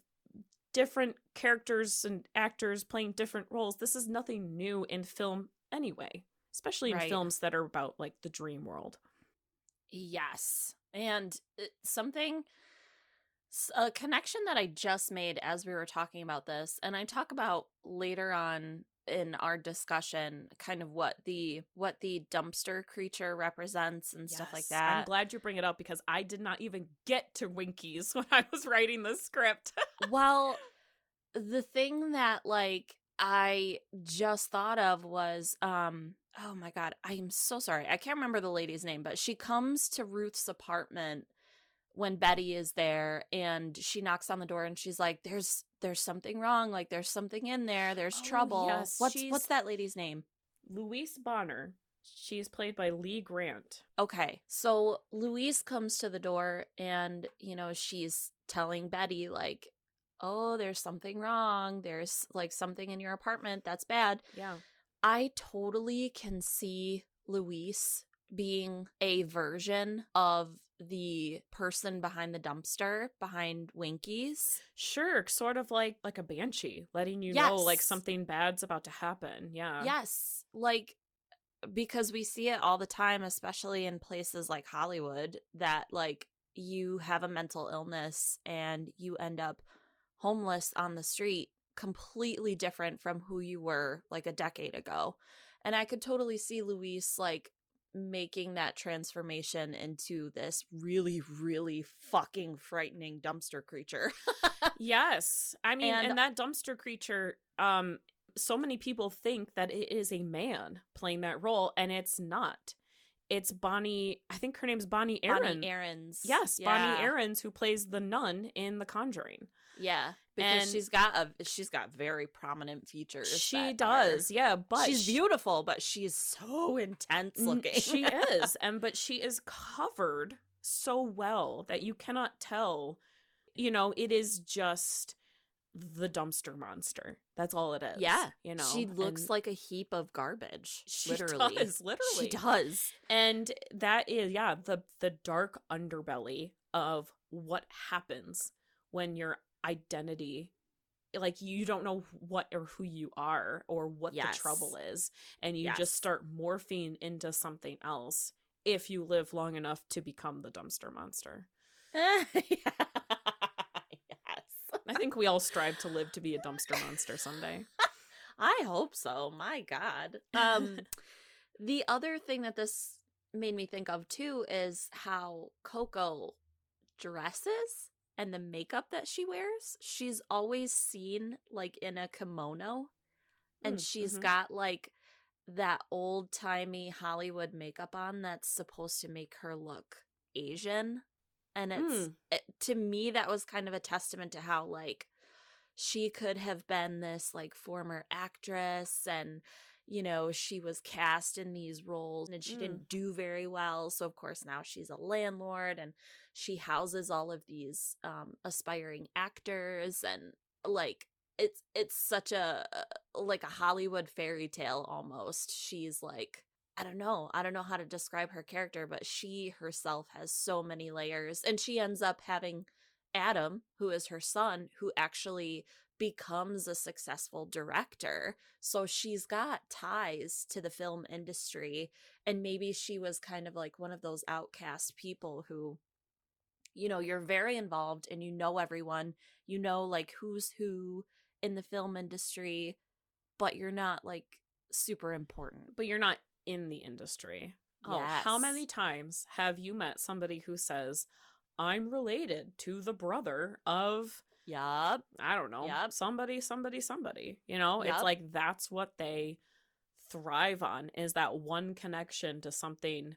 S1: different characters and actors playing different roles, this is nothing new in film anyway, especially in right. films that are about like the dream world.
S2: Yes. And uh, something a connection that I just made as we were talking about this, and I talk about later on in our discussion kind of what the what the dumpster creature represents and yes, stuff like that.
S1: I'm glad you bring it up because I did not even get to Winkies <laughs> when I was writing the script.
S2: well, the thing that like I just thought of was um oh my god, I am so sorry. I can't remember the lady's name, but she comes to Ruth's apartment when Betty is there and she knocks on the door and she's like, There's there's something wrong, like there's something in there, there's oh, trouble. Yes, what's she's... what's that lady's name?
S1: Louise Bonner. She's played by Lee Grant.
S2: Okay. So Louise comes to the door and, you know, she's telling Betty, like, oh, there's something wrong. There's like something in your apartment that's bad.
S1: Yeah.
S2: I totally can see Louise being a version of the person behind the dumpster behind Winkies.
S1: Sure, sort of like like a banshee, letting you yes. know like something bad's about to happen. Yeah.
S2: Yes. Like because we see it all the time especially in places like Hollywood that like you have a mental illness and you end up homeless on the street completely different from who you were like a decade ago. And I could totally see Louise like making that transformation into this really, really fucking frightening dumpster creature. <laughs>
S1: yes. I mean, and,
S2: And-
S1: that dumpster creature, um, so many people think that it is a man playing that role, and it's not. It's Bonnie, I think her name's Bonnie Aaron.
S2: Bonnie Aarons.
S1: Yes, Bonnie Aarons, who plays the nun in The Conjuring.
S2: Yeah, because
S1: And-
S2: she's got a she's got very prominent features.
S1: She
S2: that are-
S1: does, yeah, but
S2: she's
S1: she-
S2: beautiful, but she's so intense looking.
S1: She is, <laughs> and but she is covered so well that you cannot tell. You know, it is just the dumpster monster. That's all it is.
S2: Yeah,
S1: you know,
S2: she looks
S1: and
S2: like a heap of garbage.
S1: she <laughs>
S2: literally,
S1: does, literally,
S2: she does.
S1: and that is yeah the the dark underbelly of what happens when your identity like you don't know what or who you are or what
S2: Yes.
S1: the trouble is and you
S2: Yes.
S1: just start morphing into something else if you live long enough to become the dumpster monster <laughs>
S2: yes,
S1: i think we all strive to live to be a dumpster monster someday <laughs>
S2: I hope so. My God. Um, <laughs> the other thing that this made me think of too is how Coco dresses and the makeup that she wears. She's always seen like in a kimono, and
S1: Mm,
S2: she's
S1: mhm.
S2: got like that old timey Hollywood makeup on that's supposed to make her look Asian. And it's
S1: Mm.
S2: it, to me that was kind of a testament to how like she could have been this like former actress and you know she was cast in these roles and she
S1: Mm.
S2: didn't do very well so of course now she's a landlord and she houses all of these um aspiring actors and like it's it's such a like a hollywood fairy tale almost she's like i don't know i don't know how to describe her character but she herself has so many layers and she ends up having Adam, who is her son, who actually becomes a successful director. So she's got ties to the film industry. And maybe she was kind of like one of those outcast people who, you know, you're very involved and you know everyone, you know, like who's who in the film industry, but you're not like super important.
S1: but you're not in the industry oh how many times have you met somebody who says i'm related to the brother of
S2: Yup.
S1: I don't know.
S2: Yep.
S1: Somebody, somebody, somebody. You know, it's like that's what they thrive on is that one connection to something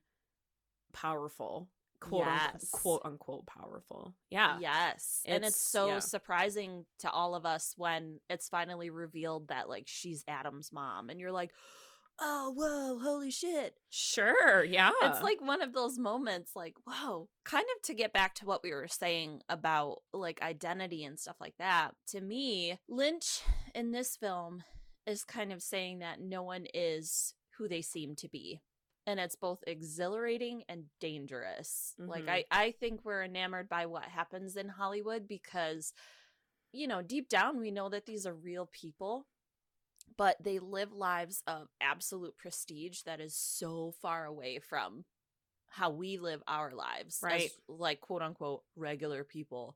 S1: powerful. Quote unquote, quote unquote powerful. Yeah.
S2: Yes. and it's
S1: It's-
S2: so
S1: yeah.
S2: surprising to all of us when it's finally revealed that like she's Adam's mom and you're like, "Oh, whoa, holy shit."
S1: Sure. Yeah.
S2: It's like one of those moments like, "Whoa." Kind of to get back to what we were saying about like identity and stuff like that. To me, Lynch in this film is kind of saying that no one is who they seem to be. And it's both exhilarating and dangerous. Like
S1: Mhm.
S2: I I think we're enamored by what happens in Hollywood because you know, deep down we know that these are real people, but they live lives of absolute prestige that is so far away from how we live our lives
S1: Right.
S2: as like quote unquote regular people.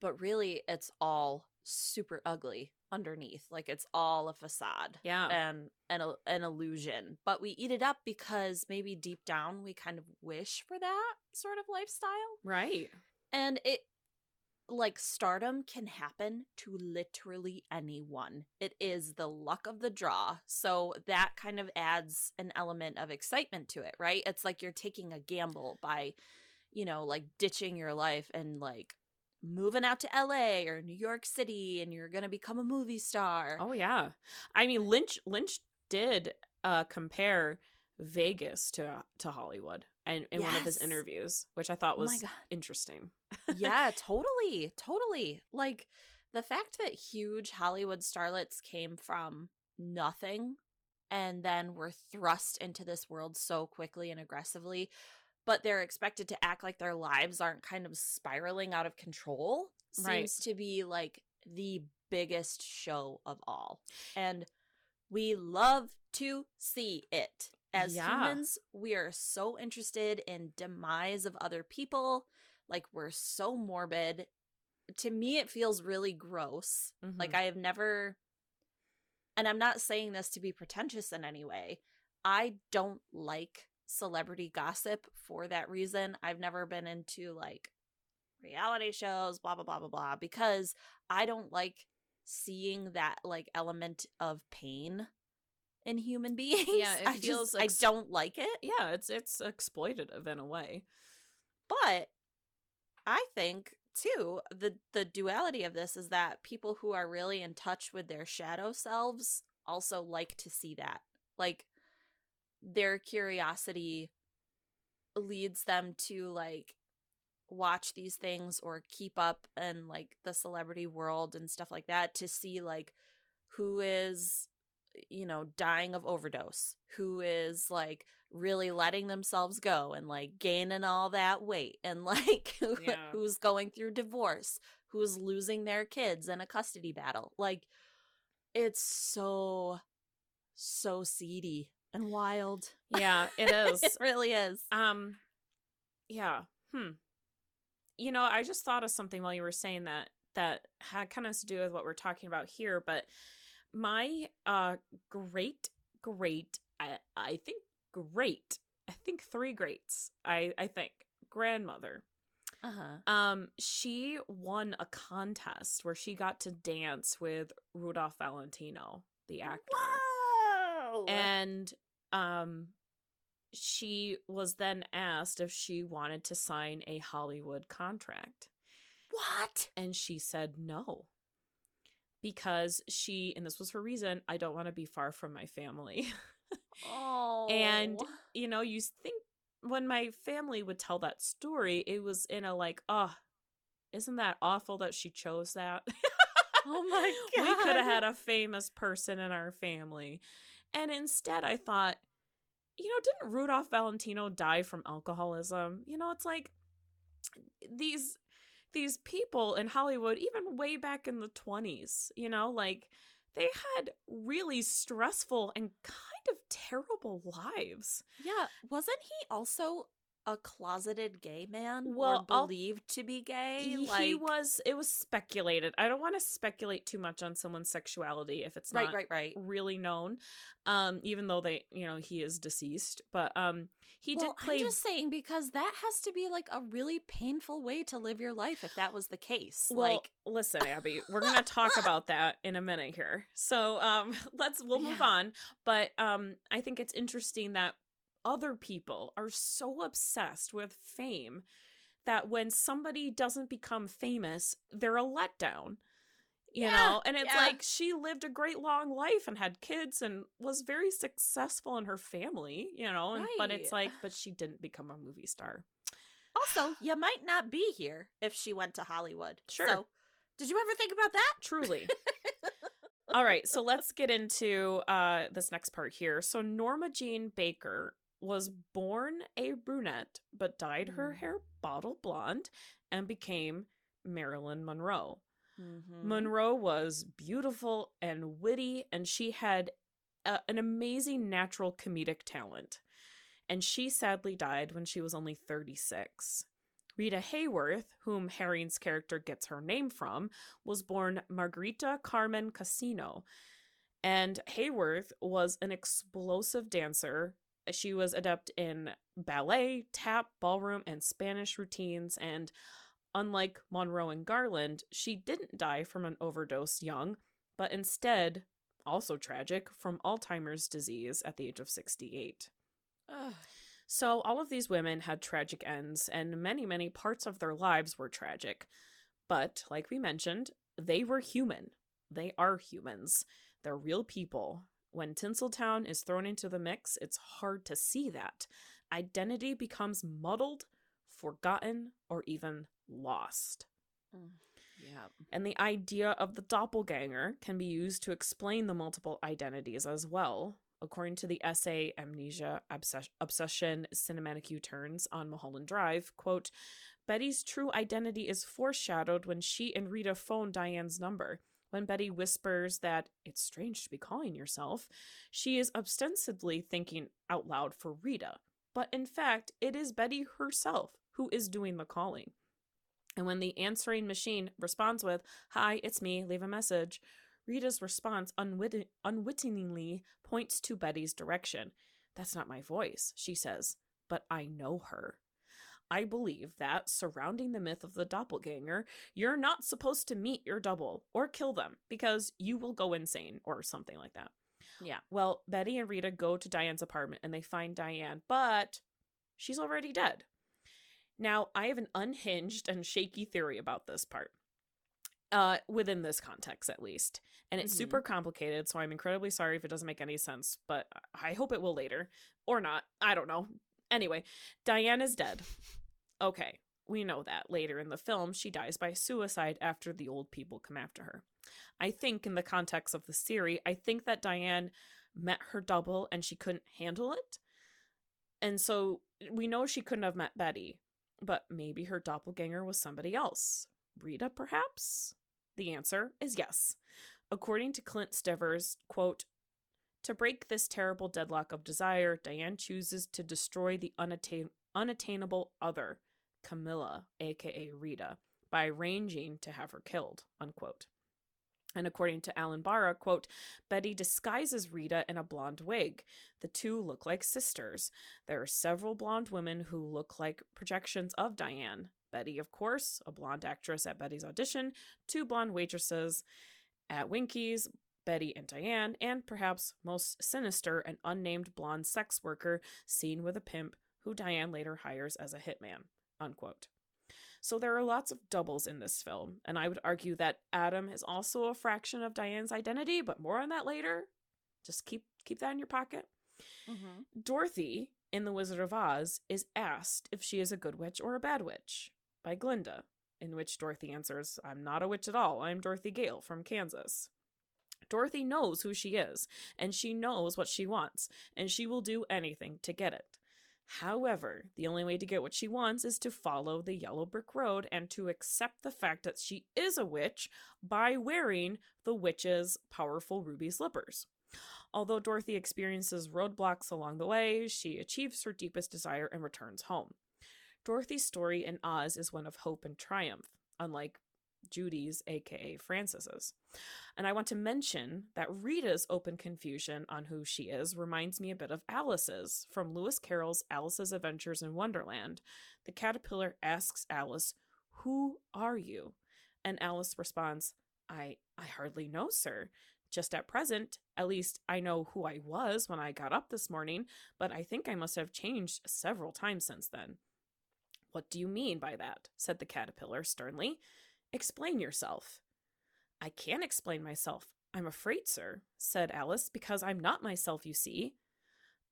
S2: But really it's all super ugly underneath. Like it's all a facade
S1: yeah.
S2: and an il- an illusion. But we eat it up because maybe deep down we kind of wish for that sort of lifestyle.
S1: right.
S2: And it like stardom can happen to literally anyone. It is the luck of the draw. So that kind of adds an element of excitement to it, right? It's like you're taking a gamble by, you know, like ditching your life and like moving out to LA or New York City and you're going to become a movie star.
S1: Oh yeah. I mean Lynch Lynch did uh compare Vegas to to Hollywood and in one of his interviews, which I thought
S2: Oh
S1: was
S2: God.
S1: interesting.
S2: yeah, <laughs> totally. Totally. Like the fact that huge Hollywood starlets came from nothing and then were thrust into this world so quickly and aggressively, but they're expected to act like their lives aren't kind of spiraling out of control
S1: Right.
S2: seems to be like the biggest show of all. And we love to see it. As
S1: Yeah.
S2: humans, we are so interested in demise of other people. Like we're so morbid. To me it feels really gross. Like
S1: Mhm.
S2: I have never and I'm not saying this to be pretentious in any way. I don't like celebrity gossip for that reason. I've never been into like reality shows, blah blah blah blah blah because I don't like seeing that like element of pain in human <laughs> beings.
S1: Yeah, it
S2: I
S1: feels
S2: just,
S1: ex-
S2: I don't like it.
S1: Yeah, it's it's exploitative in a way.
S2: But I think too the the duality of this is that people who are really in touch with their shadow selves also like to see that. Like their curiosity leads them to like watch these things or keep up in like the celebrity world and stuff like that to see like who is you know dying of overdose who is like really letting themselves go and like gaining all that weight and <laughs> like
S1: Yeah.
S2: who's going through divorce who's losing their kids in a custody battle like it's so so seedy and wild <laughs>
S1: Yeah, it is.
S2: it really is
S1: Um, yeah. Hmm. You know, I just thought of something while you were saying that that had kind of to do with what we're talking about here. But my uh great great I I think great I think three greats I I think grandmother.
S2: Uh-huh.
S1: Um she won a contest where she got to dance with Rudolph Valentino the actor.
S2: Whoa!
S1: and um she was then asked if she wanted to sign a Hollywood contract.
S2: What?
S1: and she said no because she and this was her reason I don't want to be far from my family
S2: Oh. <laughs>
S1: And, you know you think when my family would tell that story it was in a like oh isn't that awful that she chose that
S2: oh my <laughs> God.
S1: we could have had a famous person in our family. And instead, I thought, you know, didn't Rudolph Valentino die from alcoholism? You know, it's like these these people in Hollywood, even way back in the 20s, you know, like they had really stressful and kind of terrible lives.
S2: Yeah, wasn't he also a closeted gay man
S1: Well,
S2: or
S1: I'll-
S2: believed to be gay?
S1: He
S2: like
S1: was it was speculated. I don't want to speculate too much on someone's sexuality if it's
S2: right,
S1: not
S2: right, right.
S1: really known um even though they you know he is deceased but um he
S2: well,
S1: did play
S2: I'm just saying because that has to be like a really painful way to live your life if that was the case.
S1: well
S2: like,
S1: listen abby we're gonna talk <laughs> about that in a minute here so um <laughs> let's we'll move
S2: Yeah.
S1: on but um i think it's interesting that other people are so obsessed with fame that when somebody doesn't become famous they're a letdown you
S2: Yeah,
S1: know and it's
S2: yeah.
S1: like she lived a great long life and had kids and was very successful in her family you know and, but it's like but she didn't become a movie star
S2: also, you might not be here if she went to Hollywood.
S1: Sure.
S2: So, did you ever think about that?
S1: truly <laughs> all right so let's get into uh this next part here so norma jean baker was born a brunette but dyed her
S2: Mm.
S1: hair bottle blonde and became marilyn monroe
S2: Mm-hmm.
S1: monroe was beautiful and witty and she had a, an amazing natural comedic talent and she sadly died when she was only 36 Rita Hayworth, whom Harring's character gets her name from, was born Margarita Carmen Cansino. And Hayworth was an explosive dancer. She was adept in ballet, tap, ballroom, and Spanish routines. And unlike Monroe and Garland, she didn't die from an overdose young, but instead, also tragic, from Alzheimer's disease at the age of 68.
S2: Ugh.
S1: So, all of these women had tragic ends, and many, many parts of their lives were tragic. But, like we mentioned, they were human. They are humans. They're real people. When Tinseltown is thrown into the mix, it's hard to see that. Identity becomes muddled, forgotten, or even lost.
S2: Mm, yeah.
S1: And the idea of the doppelganger can be used to explain the multiple identities as well. According to the essay Amnesia, Obsess- Obsession, Cinematic U-Turns on Mulholland Drive, quote, Betty's true identity is foreshadowed when she and Rita phone Diane's number. When Betty whispers that it's strange to be calling yourself, she is ostensibly thinking out loud for Rita. But in fact, it is Betty herself who is doing the calling. And when the answering machine responds with, Hi, it's me, leave a message, Rita's response unwit- unwittingly points to Betty's direction. That's not my voice, she says, but I know her. I believe that, surrounding the myth of the doppelganger, you're not supposed to meet your double or kill them because you will go insane or something like that.
S2: Yeah.
S1: Well, Betty and Rita go to Diane's apartment and they find Diane, but she's already dead. Now, I have an unhinged and shaky theory about this part. Uh, within this context, at least. And it's
S2: Mhm.
S1: super complicated, so I'm incredibly sorry if it doesn't make any sense, but I hope it will later. Or not. I don't know. Anyway, Diane is dead. Okay, we know that. Later in the film, she dies by suicide after the old people come after her. I think, in the context of the series, I think that Diane met her double and she couldn't handle it. And so we know she couldn't have met Betty, but maybe her doppelganger was somebody else. Rita, perhaps? The answer is yes. According to Clint Stivers, quote, to break this terrible deadlock of desire, Diane chooses to destroy the unattain- unattainable other, Camilla, aka Rita, by arranging to have her killed, unquote. And according to Allen Barra, quote, Betty disguises Rita in a blonde wig. The two look like sisters. There are several blonde women who look like projections of Diane. Betty, of course, a blonde actress at Betty's audition, two blonde waitresses at Winky's, Betty and Diane, and perhaps most sinister, an unnamed blonde sex worker seen with a pimp who Diane later hires as a hitman. Unquote. So there are lots of doubles in this film, and I would argue that Adam is also a fraction of Diane's identity, but more on that later. Just keep keep that in your pocket.
S2: Mm-hmm.
S1: Dorothy in The Wizard of Oz is asked if she is a good witch or a bad witch by Glinda, in which Dorothy answers, I'm not a witch at all. I'm Dorothy Gale from Kansas. Dorothy knows who she is, and she knows what she wants, and she will do anything to get it. However, the only way to get what she wants is to follow the yellow brick road and to accept the fact that she is a witch by wearing the witch's powerful ruby slippers. Although Dorothy experiences roadblocks along the way, she achieves her deepest desire and returns home. Dorothy's story in Oz is one of hope and triumph, unlike Judy's, aka Frances's. And I want to mention that Rita's open confusion on who she is reminds me a bit of Alice's from Lewis Carroll's Alice's Adventures in Wonderland. The caterpillar asks Alice, Who are you? And Alice responds, I I hardly know, sir. Just at present, at least I know who I was when I got up this morning, but I think I must have changed several times since then. What do you mean by that? said the caterpillar sternly. Explain yourself. I can't explain myself. I'm afraid, sir, said Alice, because I'm not myself, you see.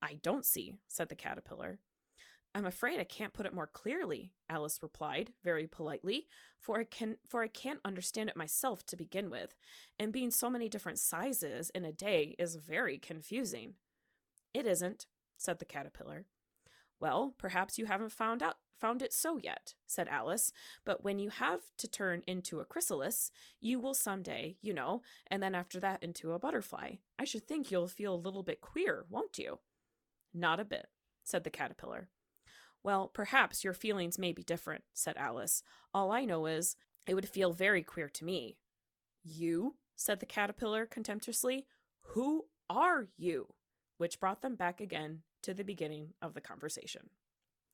S1: I don't see, said the caterpillar. I'm afraid I can't put it more clearly, Alice replied, very politely, for I can for I can't understand it myself to begin with, and being so many different sizes in a day is very confusing. It isn't, said the caterpillar. Well, perhaps you haven't found out found it so yet, said Alice, but when you have to turn into a chrysalis, you will someday, you know, and then after that into a butterfly. I should think you'll feel a little bit queer, won't you? Not a bit, said the caterpillar. Well, perhaps your feelings may be different, said Alice. All I know is, it would feel very queer to me. You? said the caterpillar contemptuously. Who are you? Which brought them back again to the beginning of the conversation.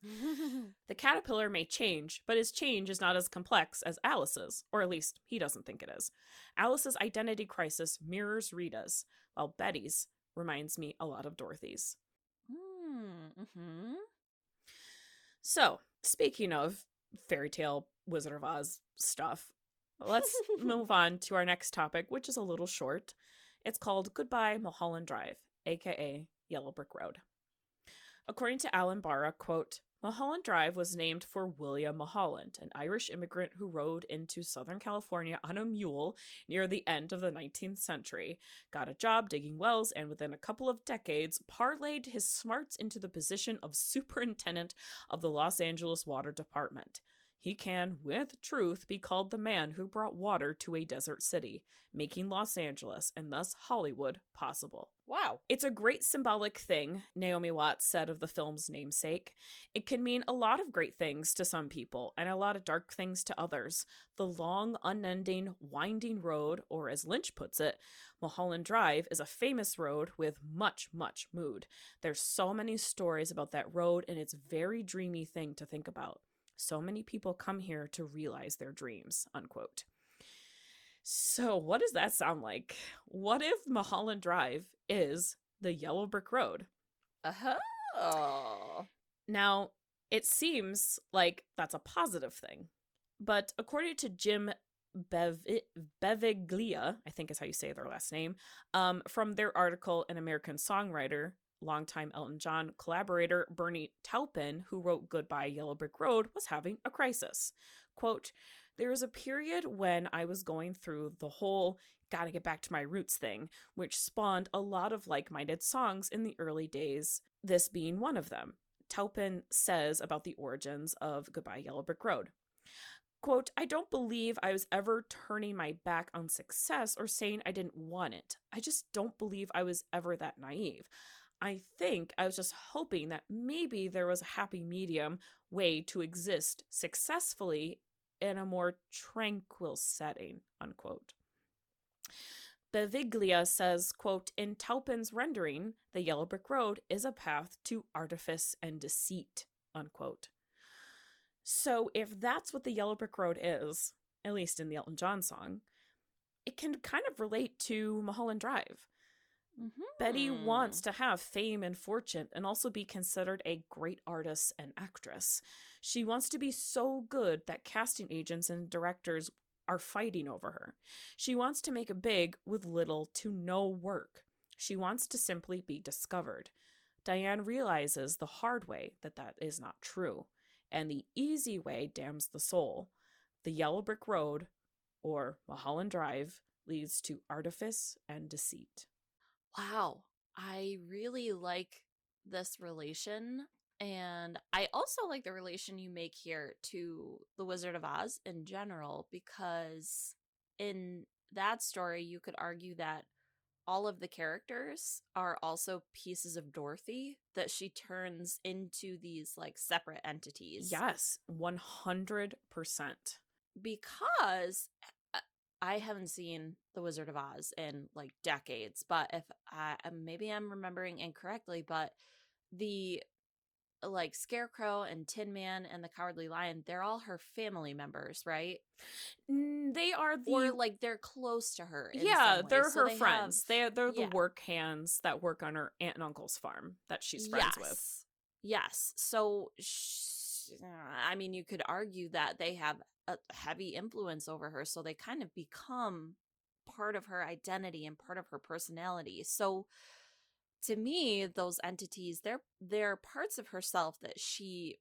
S1: <laughs> The caterpillar may change, but his change is not as complex as Alice's, or at least he doesn't think it is. Alice's identity crisis mirrors Rita's, while Betty's reminds me a lot of Dorothy's.
S2: mm-hmm.
S1: So, speaking of fairy tale Wizard of Oz stuff, let's <laughs> move on to our next topic, which is a little short. It's called Goodbye Mulholland Drive, aka Yellow Brick Road. According to Allen Barra, quote, Mulholland Drive was named for William Mulholland, an Irish immigrant who rode into Southern California on a mule near the end of the 19th century, got a job digging wells, and within a couple of decades, parlayed his smarts into the position of superintendent of the Los Angeles Water Department. He can, with truth, be called the man who brought water to a desert city, making Los Angeles and thus Hollywood possible.
S2: Wow.
S1: It's a great symbolic thing, Naomi Watts said of the film's namesake. It can mean a lot of great things to some people and a lot of dark things to others. The long, unending, winding road, or as Lynch puts it, Mulholland Drive, is a famous road with much, much mood. There's so many stories about that road, and it's very dreamy thing to think about. So many people come here to realize their dreams, unquote. So, what does that sound like? What if Mulholland Drive is the yellow brick road?
S2: Oh.
S1: Now, it seems like that's a positive thing. But according to Jim Bev- Beviglia, I think is how you say their last name, um, from their article An American Songwriter, longtime Elton John collaborator Bernie Taupin, who wrote Goodbye Yellow Brick Road, was having a crisis. Quote, there was a period when I was going through the whole gotta get back to my roots thing, which spawned a lot of like minded songs in the early days, this being one of them. Taupin says about the origins of Goodbye Yellow Brick Road. Quote, I don't believe I was ever turning my back on success or saying I didn't want it. I just don't believe I was ever that naive. I think I was just hoping that maybe there was a happy medium way to exist successfully in a more tranquil setting, unquote. Beviglia says, quote, in Taupin's rendering, the yellow brick road is a path to artifice and deceit, unquote. So if that's what the yellow brick road is, at least in the Elton John song, it can kind of relate to Mulholland Drive.
S2: Mm-hmm.
S1: Betty wants to have fame and fortune and also be considered a great artist and actress. She wants to be so good that casting agents and directors are fighting over her. She wants to make a big with little to no work. She wants to simply be discovered. Diane realizes the hard way that that is not true, and the easy way damns the soul. The yellow brick road, or Mulholland Drive, leads to artifice and deceit.
S2: Wow. I really like this relation. And I also like the relation you make here to The Wizard of Oz in general, because in that story, you could argue that all of the characters are also pieces of Dorothy that she turns into these like separate entities.
S1: Yes, 100%.
S2: Because I haven't seen The Wizard of Oz in like decades, but if I um, maybe I'm remembering incorrectly, but the like Scarecrow and Tin Man and the Cowardly Lion, they're all her family members, right?
S1: They are the
S2: or like they're close to her.
S1: yeah, they're
S2: so
S1: her
S2: they
S1: friends.
S2: Have,
S1: They're they're the
S2: yeah.
S1: work hands that work on her aunt and uncle's farm that she's friends
S2: yes.
S1: with.
S2: Yes. So, I mean, you could argue that they have a heavy influence over her, so they kind of become part of her identity and part of her personality. So, to me, those entities, they're they're parts of herself that she,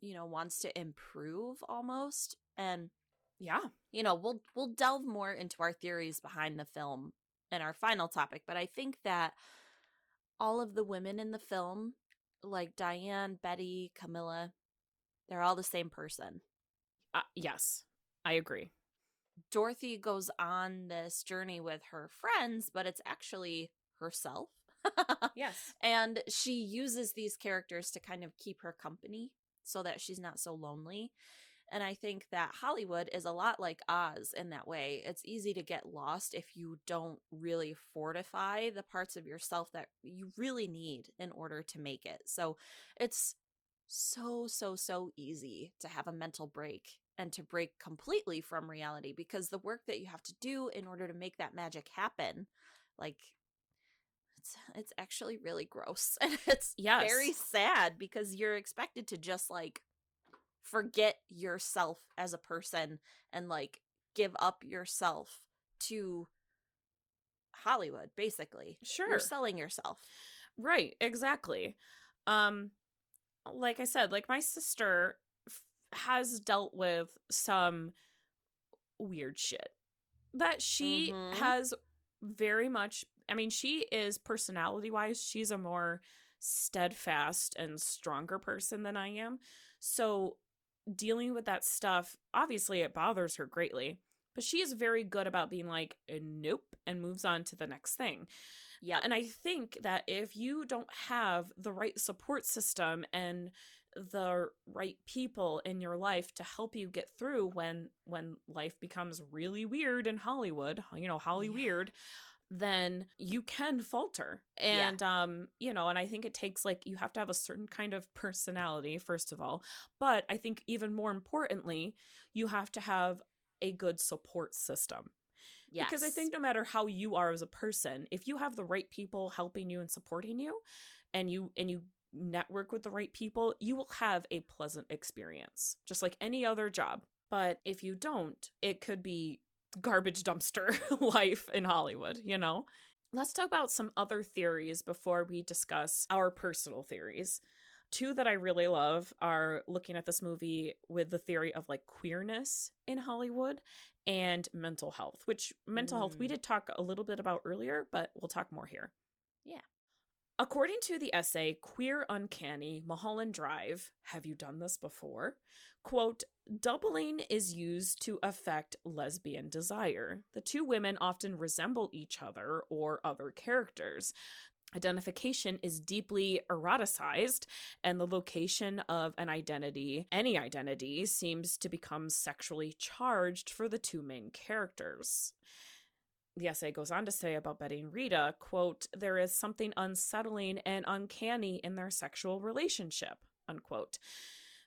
S2: you know, wants to improve almost. And
S1: Yeah.
S2: you know, we'll we'll delve more into our theories behind the film in our final topic, but I think that all of the women in the film, like Diane, Betty, Camilla, they're all the same person.
S1: Uh, yes. I agree.
S2: Dorothy goes on this journey with her friends, but it's actually herself. <laughs>
S1: Yes.
S2: and she uses these characters to kind of keep her company so that she's not so lonely. And I think that Hollywood is a lot like Oz in that way. It's easy to get lost if you don't really fortify the parts of yourself that you really need in order to make it. So it's so, so, so easy to have a mental break and to break completely from reality because the work that you have to do in order to make that magic happen, like, it's it's actually really gross <laughs> and it's
S1: Yes.
S2: very sad because you're expected to just like forget yourself as a person and like give up yourself to Hollywood basically.
S1: Sure.
S2: You're selling yourself.
S1: Right, exactly. Um like I said, like my sister has dealt with some weird shit that she
S2: Mhm.
S1: has very much I mean, she is personality-wise, she's a more steadfast and stronger person than I am. So dealing with that stuff, obviously it bothers her greatly, but she is very good about being like, nope, and moves on to the next thing.
S2: Yeah.
S1: And I think that if you don't have the right support system and the right people in your life to help you get through when when life becomes really weird in Hollywood, you know, Holly
S2: Yeah.
S1: weird, then you can falter.
S2: Yeah.
S1: And um, you know, and I think it takes like you have to have a certain kind of personality first of all, but I think even more importantly, you have to have a good support system.
S2: yes.
S1: Because I think no matter how you are as a person, if you have the right people helping you and supporting you and you and you network with the right people, you will have a pleasant experience, just like any other job. But if you don't, it could be garbage dumpster <laughs> life in Hollywood, you know? Let's talk about some other theories before we discuss our personal theories. Two that I really love are looking at this movie with the theory of like queerness in Hollywood and mental health, which mental health we
S2: Mm.
S1: did talk a little bit about earlier, but we'll talk more here.
S2: Yeah.
S1: According to the essay Queer Uncanny Mulholland Drive, have you done this before? Quote, doubling is used to affect lesbian desire. The two women often resemble each other or other characters. Identification is deeply eroticized, and the location of an identity, any identity, seems to become sexually charged for the two main characters. The essay goes on to say about Betty and Rita, quote, there is something unsettling and uncanny in their sexual relationship, unquote.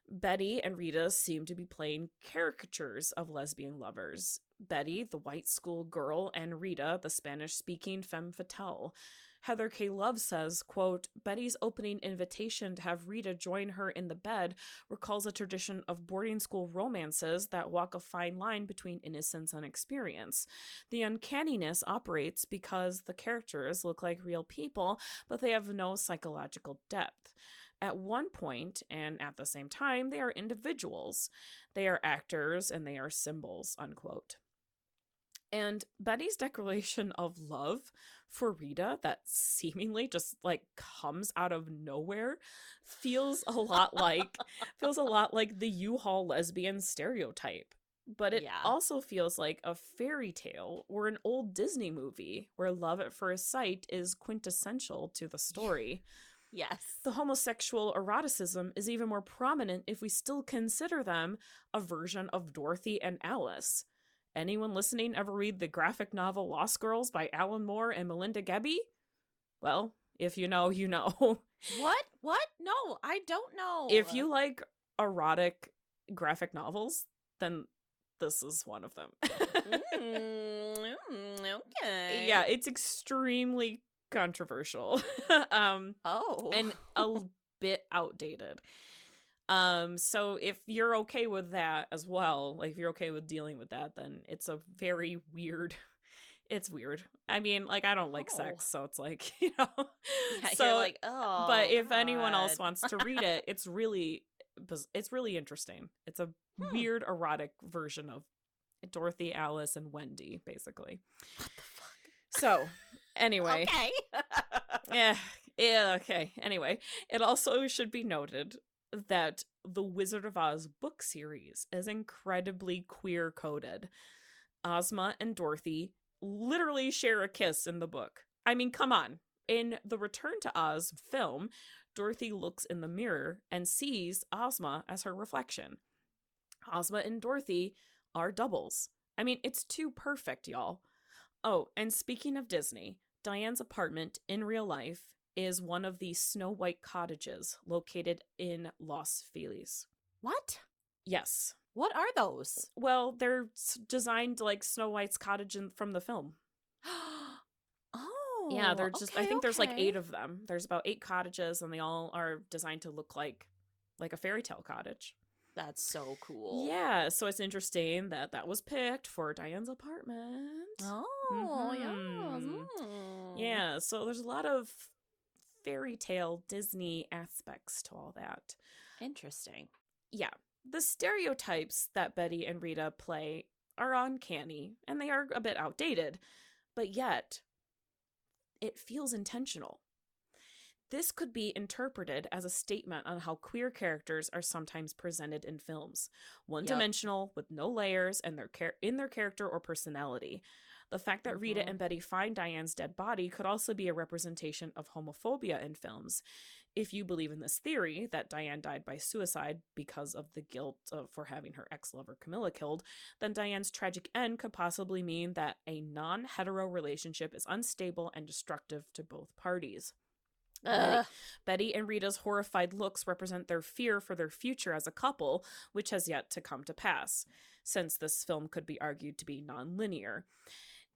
S1: Betty and Rita seem to be playing caricatures of lesbian lovers. Betty, the white school girl, and Rita, the Spanish speaking femme fatale. Heather K. Love says, quote, Betty's opening invitation to have Rita join her in the bed recalls a tradition of boarding school romances that walk a fine line between innocence and experience. The uncanniness operates because the characters look like real people, but they have no psychological depth. At one point, and at the same time, they are individuals. They are actors and they are symbols, unquote. And Betty's declaration of love for Rita, that seemingly just like comes out of nowhere, feels a lot like <laughs> feels a lot like the U-Haul lesbian stereotype. But it
S2: Yeah.
S1: also feels like a fairy tale or an old Disney movie where love at first sight is quintessential to the story.
S2: Yes.
S1: The homosexual eroticism is even more prominent if we still consider them a version of Dorothy and Alice. Anyone listening ever read the graphic novel Lost Girls by Alan Moore and Melinda Gebbie? Well, if you know, you know. <laughs>
S2: What? What? No, I don't know.
S1: if you like erotic graphic novels, then this is one of them.
S2: Mm, mm, okay. <laughs>
S1: yeah, it's extremely controversial. <laughs> um
S2: Oh.
S1: and a bit outdated. Um, so if you're okay with that as well, like if you're okay with dealing with that, then it's a very weird. <laughs> It's weird. I mean, like I don't like
S2: Oh.
S1: sex, so it's like <laughs> you know.
S2: Yeah,
S1: so,
S2: like, oh.
S1: but if anyone else wants to read it, it's really, it's really interesting. It's a <laughs>
S2: Hmm.
S1: weird erotic version of Dorothy, Alice, and Wendy, basically.
S2: What the fuck?
S1: So, anyway,
S2: Okay.
S1: yeah, yeah, okay. Anyway, it also should be noted that the Wizard of Oz book series is incredibly queer coded. Ozma and Dorothy literally share a kiss in the book. I mean, come on. In the Return to Oz film, Dorothy looks in the mirror and sees Ozma as her reflection. Ozma and Dorothy are doubles. I mean, it's too perfect, y'all. Oh, and speaking of Disney, Diane's apartment in real life is one of the Snow White cottages located in Los Feliz.
S2: what?
S1: Yes.
S2: What are those?
S1: Well, they're designed like Snow White's cottage in, from the film. <gasps>
S2: oh.
S1: yeah, they're just I
S2: okay,
S1: think there's like 8 of them. There's about 8 cottages and they all are designed to look like like a fairy tale cottage.
S2: That's so cool.
S1: Yeah, so it's interesting that that was picked for Diane's apartment.
S2: Oh, yes.
S1: Mhm.
S2: Mm.
S1: Yeah, so there's a lot of fairy tale Disney aspects to all that.
S2: Interesting.
S1: Yeah, the stereotypes that Betty and Rita play are uncanny and they are a bit outdated, but yet it feels intentional. This could be interpreted as a statement on how queer characters are sometimes presented in films, one-dimensional with no layers and their char- in their character or personality. The fact that Rita
S2: Mhm.
S1: and Betty find Diane's dead body could also be a representation of homophobia in films. If you believe in this theory that Diane died by suicide because of the guilt of, for having her ex lover Camilla killed, then Diane's tragic end could possibly mean that a non hetero relationship is unstable and destructive to both parties.
S2: Ugh.
S1: Betty and Rita's horrified looks represent their fear for their future as a couple, which has yet to come to pass, since this film could be argued to be non-linear.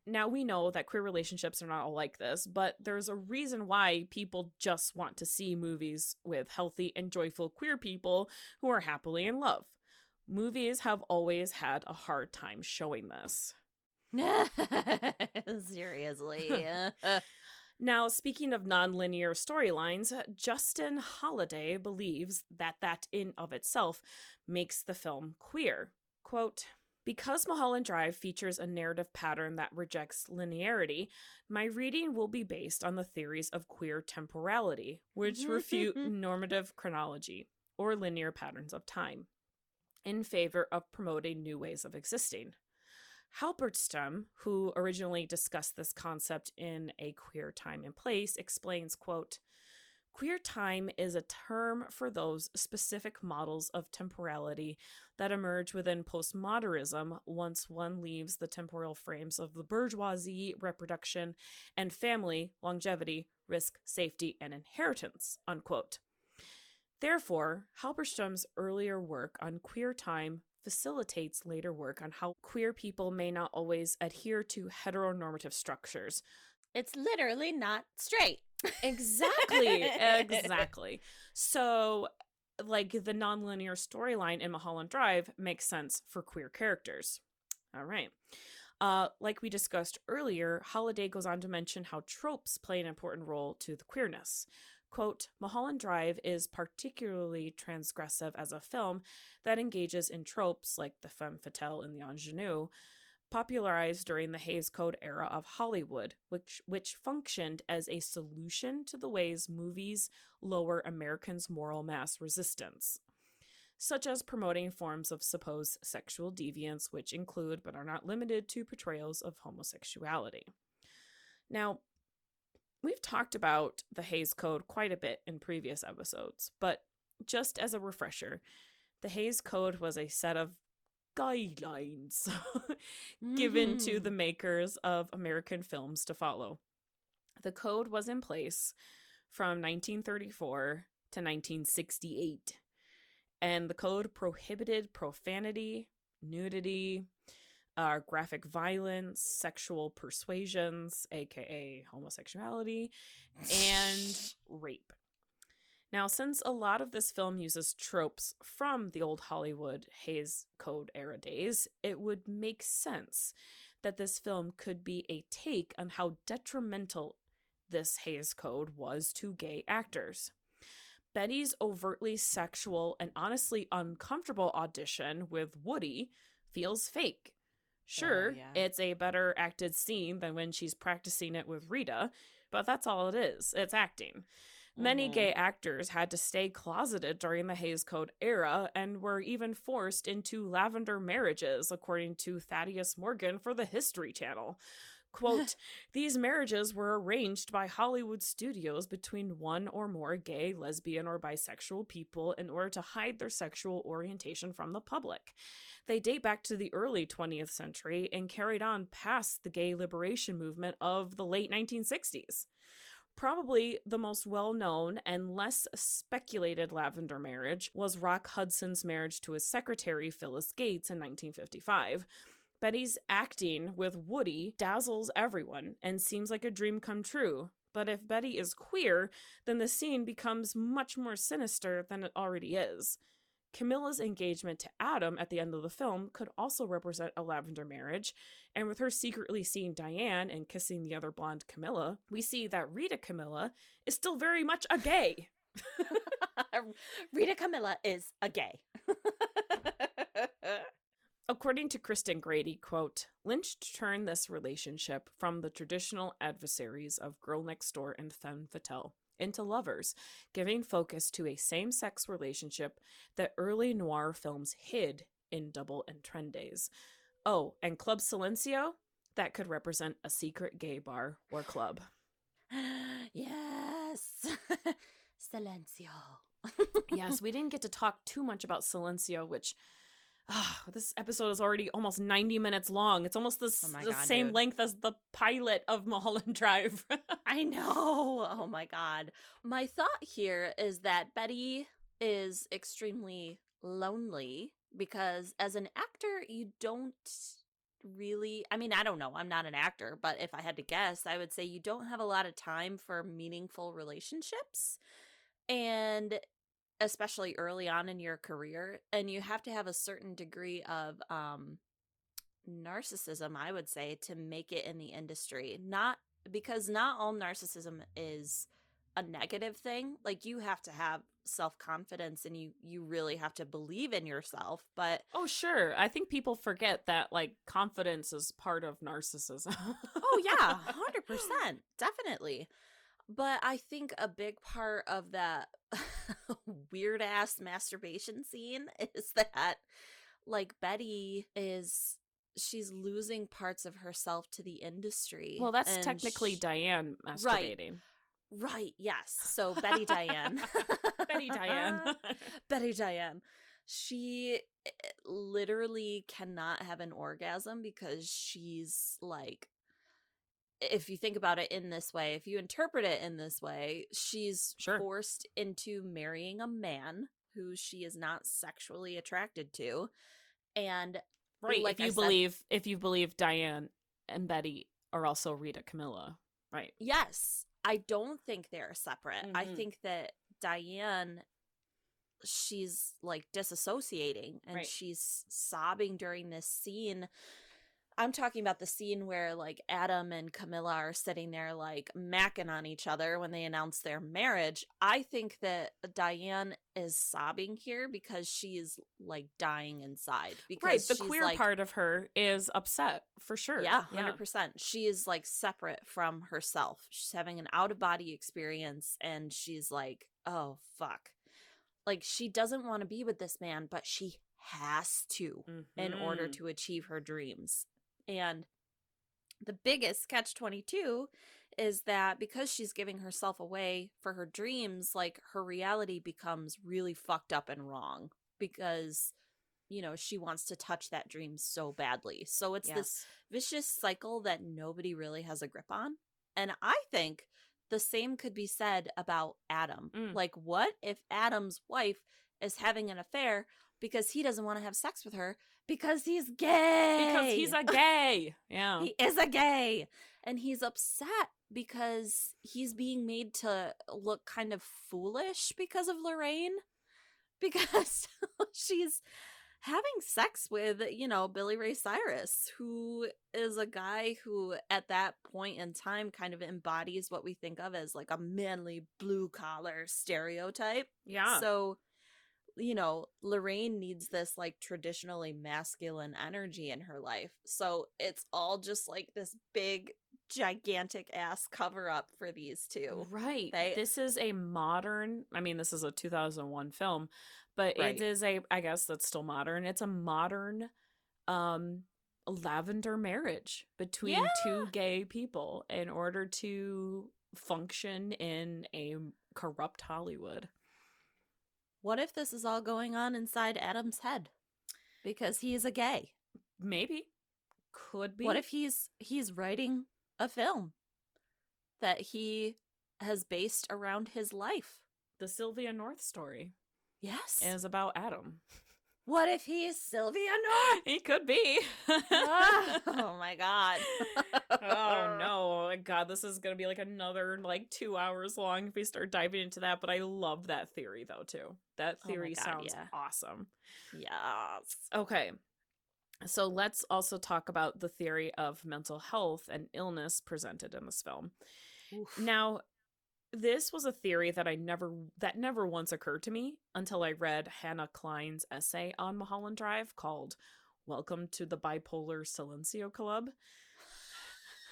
S1: Now we know that queer relationships are not all like this, but there's a reason why people just want to see movies with healthy and joyful queer people who are happily in love. Movies have always had a hard time showing this. <laughs>
S2: Seriously. <laughs>
S1: Now, speaking of nonlinear storylines, Justin Holiday believes that that in of itself makes the film queer. Quote, because Mulholland Drive features a narrative pattern that rejects linearity, my reading will be based on the theories of queer temporality, which mm-hmm, refute mm-hmm. normative chronology or linear patterns of time, in favor of promoting new ways of existing. Halberstam, who originally discussed this concept in A Queer Time and Place, explains, quote, Queer time is a term for those specific models of temporality that emerge within postmodernism once one leaves the temporal frames of the bourgeoisie, reproduction, and family, longevity, risk, safety, and inheritance. Unquote. Therefore, Halberstam's earlier work on queer time facilitates later work on how queer people may not always adhere to heteronormative structures.
S2: it's literally not straight.
S1: Exactly, <laughs> exactly. So, like the nonlinear storyline in Mulholland Drive makes sense for queer characters. All right. Uh, like we discussed earlier, Holiday goes on to mention how tropes play an important role to the queerness. Quote, Mulholland Drive is particularly transgressive as a film that engages in tropes like the femme fatale and the ingenue, popularized during the Hays Code era of Hollywood, which which functioned as a solution to the ways movies lower Americans' moral mass resistance, such as promoting forms of supposed sexual deviance, which include but are not limited to portrayals of homosexuality. Now, we've talked about the Hays Code quite a bit in previous episodes, but just as a refresher, the Hays Code was a set of guidelines <laughs> given to
S2: Mhm.
S1: the makers of American films to follow. The code was in place from 1934 to 1968, and the code prohibited profanity, nudity, uh, graphic violence, sexual persuasions, aka homosexuality, and <laughs> rape. Now, since a lot of this film uses tropes from the old Hollywood Hays Code era days, it would make sense that this film could be a take on how detrimental this Hays Code was to gay actors. Betty's overtly sexual and honestly uncomfortable audition with Woody feels fake. Oh, sure,
S2: yeah.
S1: it's a better acted scene than when she's practicing it with Rita, but that's all it is. It's acting. Many
S2: Mhm.
S1: gay actors had to stay closeted during the Hays Code era and were even forced into lavender marriages, according to Thaddeus Morgan for the History Channel. Quote, <laughs> these marriages were arranged by Hollywood studios between one or more gay, lesbian, or bisexual people in order to hide their sexual orientation from the public. They date back to the early 20th century and carried on past the gay liberation movement of the late 1960s. Probably the most well known and less speculated lavender marriage was Rock Hudson's marriage to his secretary, Phyllis Gates, in 1955. Betty's acting with Woody dazzles everyone and seems like a dream come true. But if Betty is queer, then the scene becomes much more sinister than it already is. Camilla's engagement to Adam at the end of the film could also represent a lavender marriage, and with her secretly seeing Diane and kissing the other blonde Camilla, we see that Rita Camilla is still very much a gay. <laughs>
S2: Rita Camilla is a gay. <laughs>
S1: According to Kristen Grady, quote, Lynch turned this relationship from the traditional adversaries of Girl Next Door and Femme Fatale into lovers, giving focus to a same sex relationship that early noir films hid in double entendres. Oh, and Club Silencio? That could represent a secret gay bar or club. <gasps>
S2: yes. <laughs> Silencio. <laughs>
S1: yes, we didn't get to talk too much about Silencio, which oh, this episode is already almost 90 minutes long. It's almost the,
S2: Oh
S1: the
S2: God,
S1: same
S2: dude.
S1: length as the pilot of Mulholland <laughs> Drive.
S2: I know. <laughs> Oh my god. My thought here is that Betty is extremely lonely because as an actor, you don't really I mean, I don't know. I'm not an actor, but if I had to guess, I would say you don't have a lot of time for meaningful relationships. And especially early on in your career, and you have to have a certain degree of um narcissism, I would say, to make it in the industry. Not because not all narcissism is a negative thing. Like you have to have self-confidence and you you really have to believe in yourself, but
S1: oh, sure. I think people forget that like confidence is part of narcissism.
S2: oh yeah, <laughs> 100%. Definitely. But I think a big part of that <laughs> weird ass masturbation scene <laughs> is that like Betty is she's losing parts of herself to the industry.
S1: well, that's technically
S2: sh-
S1: Diane masturbating.
S2: Right, yes. So Betty <laughs> Diane.
S1: Betty Diane.
S2: Betty Diane. She eh, literally cannot have an orgasm because she's like if you think about it in this way, if you interpret it in this way, she's
S1: Sure.
S2: forced into marrying a man who she is not sexually attracted to. And
S1: right.
S2: like
S1: if
S2: I
S1: you
S2: said-
S1: believe if you believe Diane and Betty are also Rita Camilla. Right.
S2: Yes, I don't think they're separate. I
S1: Mhm.
S2: think that Diane she's like disassociating and
S1: Right.
S2: she's sobbing during this scene. I'm talking about the scene where like Adam and Camilla are sitting there like macking on each other when they announce their marriage. I think that Diane is sobbing here because she is like dying inside. Because
S1: Right. The queer
S2: like,
S1: part of her is upset for sure.
S2: yeah, hundred percent. She is like separate from herself. She's having an out of body experience, and she's like, "Oh fuck!" Like she doesn't want to be with this man, but she has to in order
S1: Mhm.
S2: to achieve her dreams. And the biggest catch twenty two is that because she's giving herself away for her dreams, like her reality becomes really fucked up and wrong because you know she wants to touch that dream so badly. So it's this vicious cycle that nobody really has a grip on. And I think the same could be said about Adam.
S1: Mm.
S2: Like, what if Adam's wife is having an affair because he doesn't want to have sex with her because he's gay?
S1: Because he's a <laughs> gay. Yeah.
S2: he is a gay. And he's upset because he's being made to look kind of foolish because of Lorraine. <laughs> Because <laughs> she's having sex with, you know, Billy Ray Cyrus, who is a guy who at that point in time kind of embodies what we think of as like a manly blue collar stereotype.
S1: yeah.
S2: So, you know, Lorraine needs this like traditionally masculine energy in her life. So it's all just like this big, gigantic ass cover up for these two.
S1: Right.
S2: They-
S1: this is a modern, I mean, this is a 2001 film, but
S2: Right.
S1: it is a, I guess that's still modern. It's a modern um lavender marriage between two gay people in order to function in a corrupt Hollywood.
S2: What if this is all going on inside Adam's head? Because he's a gay.
S1: Maybe. Could be.
S2: What if he's he's writing a film that he has based around his life?
S1: the Sylvia North story
S2: Yes.
S1: is about Adam?
S2: What if he's Sylvia North?
S1: He could be. Ah. <laughs>
S2: oh my god.
S1: oh <laughs> no oh god this is gonna be like another like two hours long if we start diving into that but i love that theory though too that
S2: Oh
S1: theory
S2: God,
S1: sounds
S2: yeah.
S1: awesome
S2: Yes.
S1: okay so let's also talk about the theory of mental health and illness presented in this film
S2: Oof.
S1: now this was a theory that i never that never once occurred to me until i read hannah klein's essay on mulholland drive called welcome to the bipolar silencio club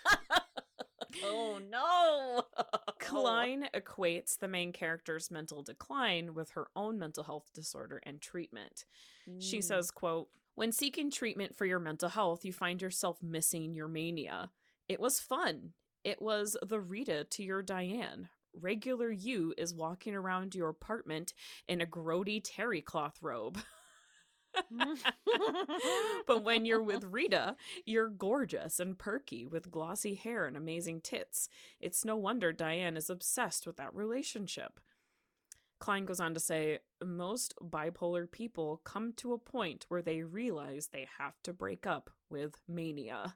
S1: <laughs>
S2: oh no. <laughs>
S1: Klein equates the main character's mental decline with her own mental health disorder and treatment. She
S2: Mm.
S1: says, quote, "When seeking treatment for your mental health, you find yourself missing your mania. It was fun. It was the Rita to your Diane. Regular you is walking around your apartment in a grody terry cloth robe." <laughs> but when you're with <laughs> Rita, you're gorgeous and perky with glossy hair and amazing tits. It's no wonder Diane is obsessed with that relationship. Klein goes on to say most bipolar people come to a point where they realize they have to break up with mania.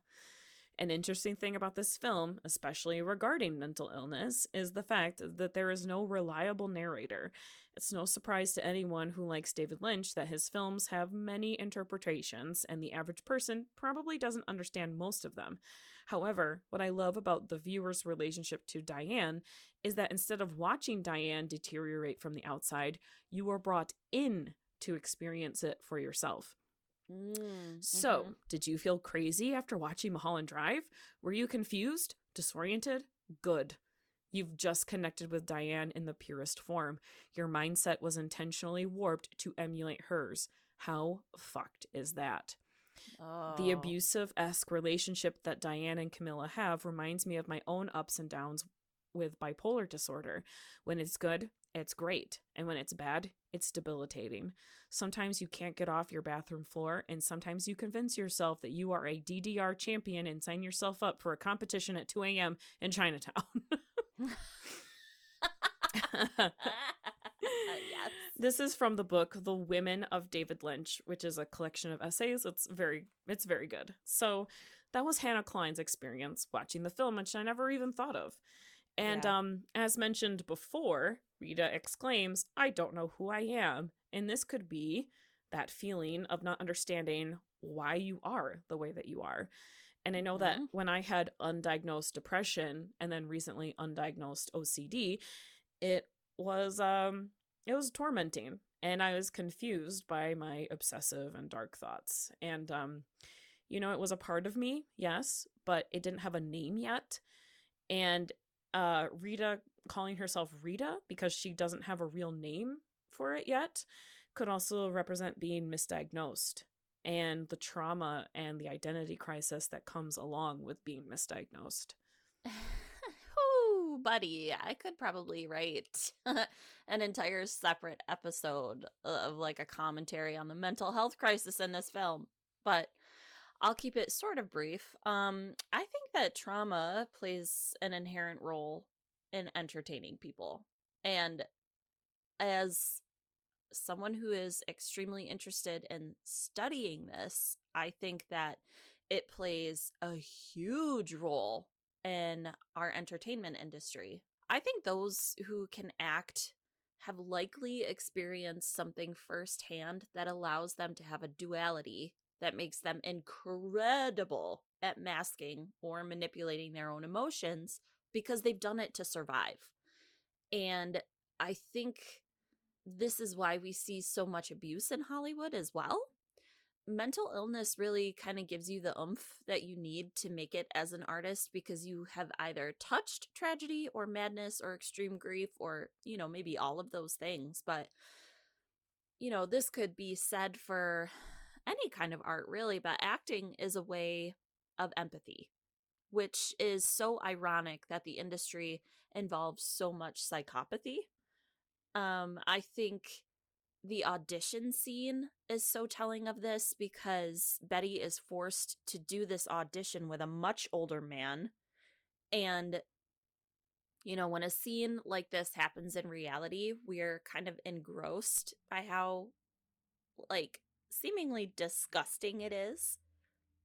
S1: An interesting thing about this film, especially regarding mental illness, is the fact that there is no reliable narrator. It's no surprise to anyone who likes David Lynch that his films have many interpretations, and the average person probably doesn't understand most of them. However, what I love about the viewer's relationship to Diane is that instead of watching Diane deteriorate from the outside, you are brought in to experience it for yourself.
S2: Mm,
S1: So, did you feel crazy after watching Mulholland Drive? Were you confused? Disoriented? Good. You've just connected with Diane in the purest form. Your mindset was intentionally warped to emulate hers. How fucked is that? The
S2: Oh.
S1: abusive esque relationship that Diane and Camilla have reminds me of my own ups and downs with bipolar disorder. When it's good, it's great. And when it's bad, it's debilitating. Sometimes you can't get off your bathroom floor, and sometimes you convince yourself that you are a DDR champion and sign yourself up for a competition at 2 a.m. in Chinatown. <laughs> <laughs>
S2: yes.
S1: This is from the book The Women of David Lynch, which is a collection of essays. It's very it's very good. So that was Hannah Klein's experience watching the film, which I never even thought of. And
S2: Yeah.
S1: um as mentioned before, Rita exclaims, I don't know who I am. And this could be that feeling of not understanding why you are the way that you are. And I know that
S2: Mhm.
S1: when I had undiagnosed depression and then recently undiagnosed OCD, it was um it was tormenting and I was confused by my obsessive and dark thoughts. And um you know, it was a part of me, yes, but it didn't have a name yet. And uh Rita calling herself Rita because she doesn't have a real name for it yet could also represent being misdiagnosed and the trauma and the identity crisis that comes along with being misdiagnosed. <laughs>
S2: Ooh, buddy, I could probably write <laughs> an entire separate episode of like a commentary on the mental health crisis in this film, but I'll keep it sort of brief. Um, I think that trauma plays an inherent role in entertaining people. And as someone who is extremely interested in studying this, I think that it plays a huge role in our entertainment industry. I think those who can act have likely experienced something firsthand that allows them to have a duality that makes them incredible at masking or manipulating their own emotions because they've done it to survive. And I think this is why we see so much abuse in Hollywood as well. Mental illness really kind of gives you the oomph that you need to make it as an artist because you have either touched tragedy or madness or extreme grief or, you know, maybe all of those things. But, you know, this could be said for any kind of art, really, but acting is a way of empathy, which is so ironic that the industry involves so much psychopathy. Um, I think the audition scene is so telling of this because Betty is forced to do this audition with a much older man. And, you know, when a scene like this happens in reality, we're kind of engrossed by how, like, seemingly disgusting it is.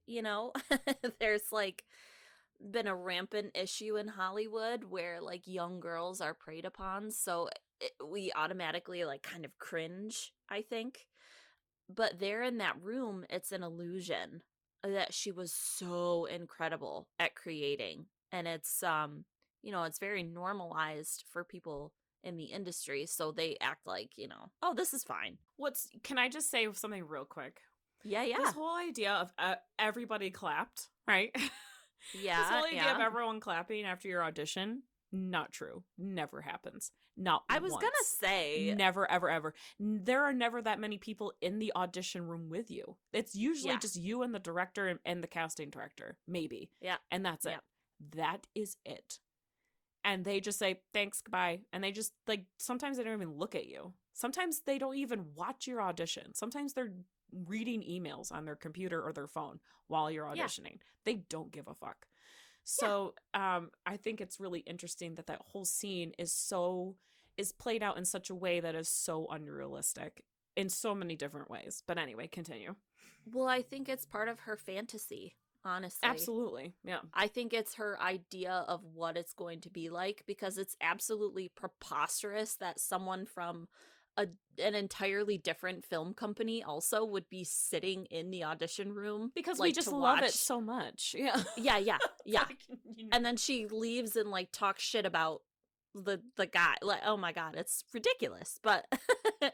S2: You know, <laughs> there's like been a rampant issue in Hollywood where like young girls are preyed upon. So it, we automatically like kind of cringe, I think. But there in that room, it's an illusion that she was so incredible at creating. And it's, um, you know, it's very normalized for people in the industry. So they act like, you know, oh, this is fine.
S1: What's can I just say something real quick?
S2: Yeah, yeah.
S1: This whole idea of uh, everybody clapped, right? <laughs>
S2: Yeah.
S1: this whole idea
S2: yeah.
S1: of everyone clapping after your audition, not true. Never happens. Not
S2: I was
S1: once.
S2: gonna say
S1: Never, ever, ever. There are never that many people in the audition room with you. It's usually
S2: Yeah.
S1: just you and the director and, and the casting director, maybe.
S2: Yeah.
S1: And that's it.
S2: Yeah.
S1: That is it. And they just say, thanks, goodbye. And they just, like, sometimes they don't even look at you. Sometimes they don't even watch your audition. Sometimes they're reading emails on their computer or their phone while you're
S2: Yeah.
S1: auditioning. They don't give a fuck. So um, I think it's really interesting that that whole scene is so is played out in such a way that is so unrealistic in so many different ways. But anyway, continue.
S2: Well, I think it's part of her fantasy, honestly.
S1: Absolutely, yeah.
S2: I think it's her idea of what it's going to be like because it's absolutely preposterous that someone from a an entirely different film company also would be sitting in the audition room
S1: Because we just love it so much. Yeah,
S2: Yeah, yeah, <laughs> yeah.
S1: Like,
S2: and then she leaves and like talks shit about the the guy like oh my god it's ridiculous but <laughs>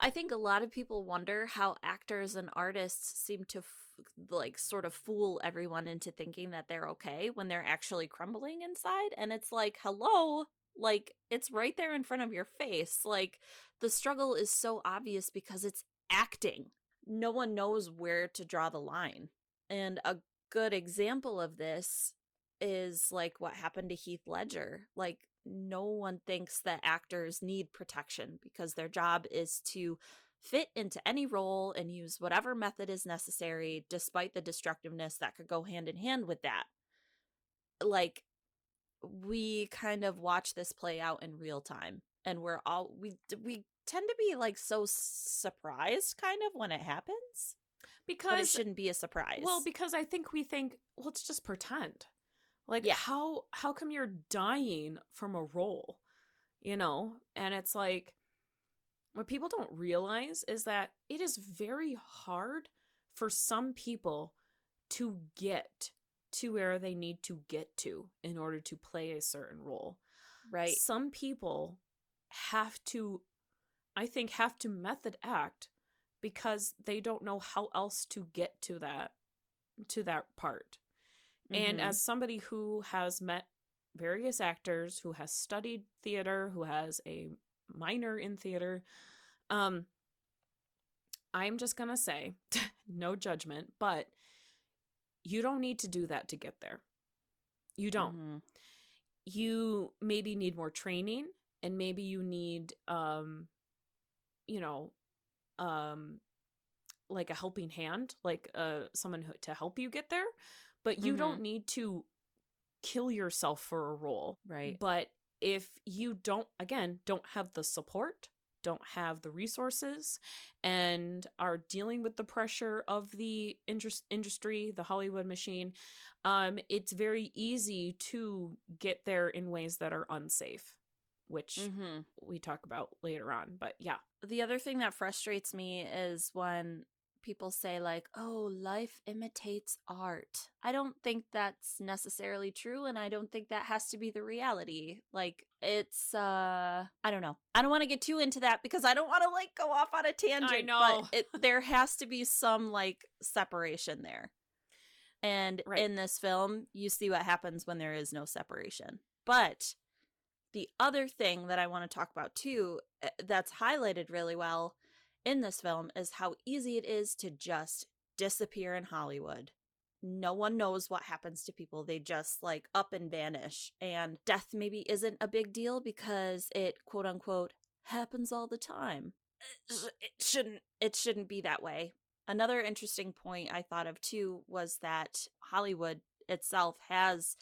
S2: i think a lot of people wonder how actors and artists seem to f- like sort of fool everyone into thinking that they're okay when they're actually crumbling inside and it's like hello like it's right there in front of your face like the struggle is so obvious because it's acting no one knows where to draw the line and a good example of this is like what happened to Heath Ledger. Like no one thinks that actors need protection because their job is to fit into any role and use whatever method is necessary despite the destructiveness that could go hand in hand with that. Like we kind of watch this play out in real time and we're all we we tend to be like so surprised kind of when it happens but it shouldn't be a surprise
S1: well, because I think we think, well, let's just pretend. Like
S2: Yeah.
S1: how how come you're dying from a role? You know? And it's like what people don't realize is that it is very hard for some people to get to where they need to get to in order to play a certain role.
S2: right
S1: Some people have to, I think, have to method act because they don't know how else to get to that to that part. And
S2: Mhm.
S1: as somebody who has met various actors, who has studied theater, who has a minor in theater, um I'm just going to say, <laughs> no judgment, but you don't need to do that to get there. You don't
S2: Mhm.
S1: you maybe need more training and maybe you need um you know um like a helping hand like uh someone who, to help you get there but you don't need to kill yourself for a role
S2: right
S1: but if you don't again don't have the support don't have the resources and are dealing with the pressure of the indus- industry the hollywood machine um it's very easy to get there in ways that are unsafe which
S2: Mhm.
S1: we talk about later on but yeah
S2: the other thing that frustrates me is when people say like oh life imitates art. I don't think that's necessarily true and i don't think that has to be the reality. Like it's uh i don't know. I don't want to get too into that because i don't want to like go off on a tangent I
S1: know.
S2: but it, there has to be some like separation there. And
S1: Right.
S2: in this film you see what happens when there is no separation. But the other thing that I want to talk about too, uh, that's highlighted really well in this film, is how easy it is to just disappear in Hollywood. No one knows what happens to people. They just like up and vanish. And death maybe isn't a big deal because it quote unquote happens all the time. Uh, It shouldn't it shouldn't be that way. Another interesting point I thought of too was that Hollywood itself has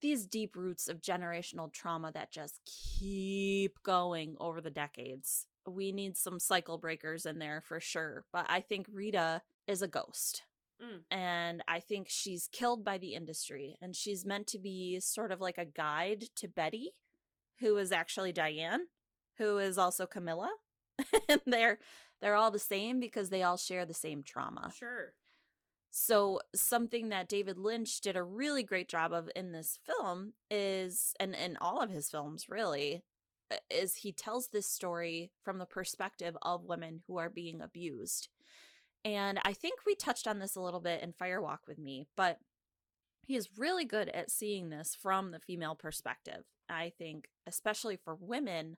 S2: these deep roots of generational trauma that just keep going over the decades. We need some cycle breakers in there for sure. But I think Rita is a ghost.
S1: Mm.
S2: And I think she's killed by the industry. And she's meant to be sort of like a guide to Betty, who is actually Diane, who is also Camilla. <laughs> and they're they're all the same because they all share the same trauma.
S1: sure
S2: So something that David Lynch did a really great job of in this film is and in all of his films really Uh, is he tells this story from the perspective of women who are being abused. And I think we touched on this a little bit in Fire Walk with Me, but he is really good at seeing this from the female perspective. I think, especially for women,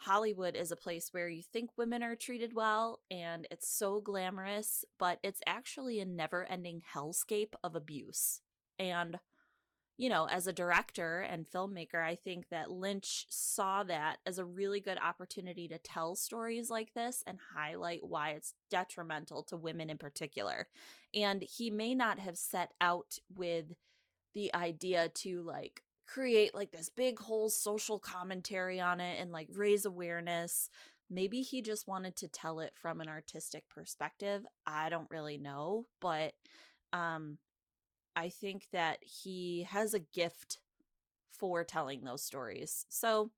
S2: Hollywood is a place where you think women are treated well and it's so glamorous, but it's actually a never ending hellscape of abuse. And, you know, as a director and filmmaker, I think that Lynch saw that as a really good opportunity to tell stories like this and highlight why it's detrimental to women in particular. And he may not have set out with the idea to like create like this big whole social commentary on it and like raise awareness. Maybe he just wanted to tell it from an artistic perspective. I don't really know, but um I think that he has a gift for telling those stories. So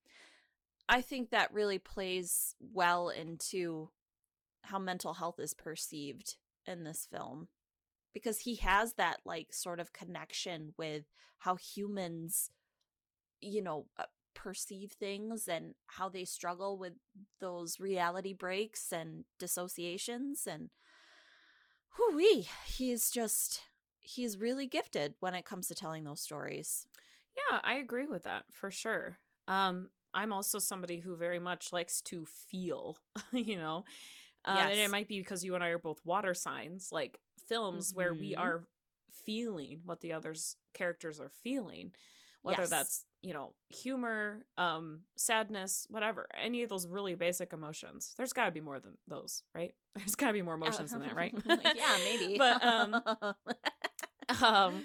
S2: I think that really plays well into how mental health is perceived in this film because he has that like sort of connection with how humans you know, uh, perceive things and how they struggle with those reality breaks and dissociations and whoo he's just he's really gifted when it comes to telling those stories.
S1: Yeah, I agree with that for sure. Um I'm also somebody who very much likes to feel, <laughs> you know. Uh, yes. and it might be because you and I are both water signs, like films mm-hmm. where we mm-hmm. are feeling what the others characters are feeling whether yes. that's you know humor um sadness whatever any of those really basic emotions there's got to be more than those right <laughs> there's got to be more emotions than that right <laughs>
S2: yeah maybe
S1: but um um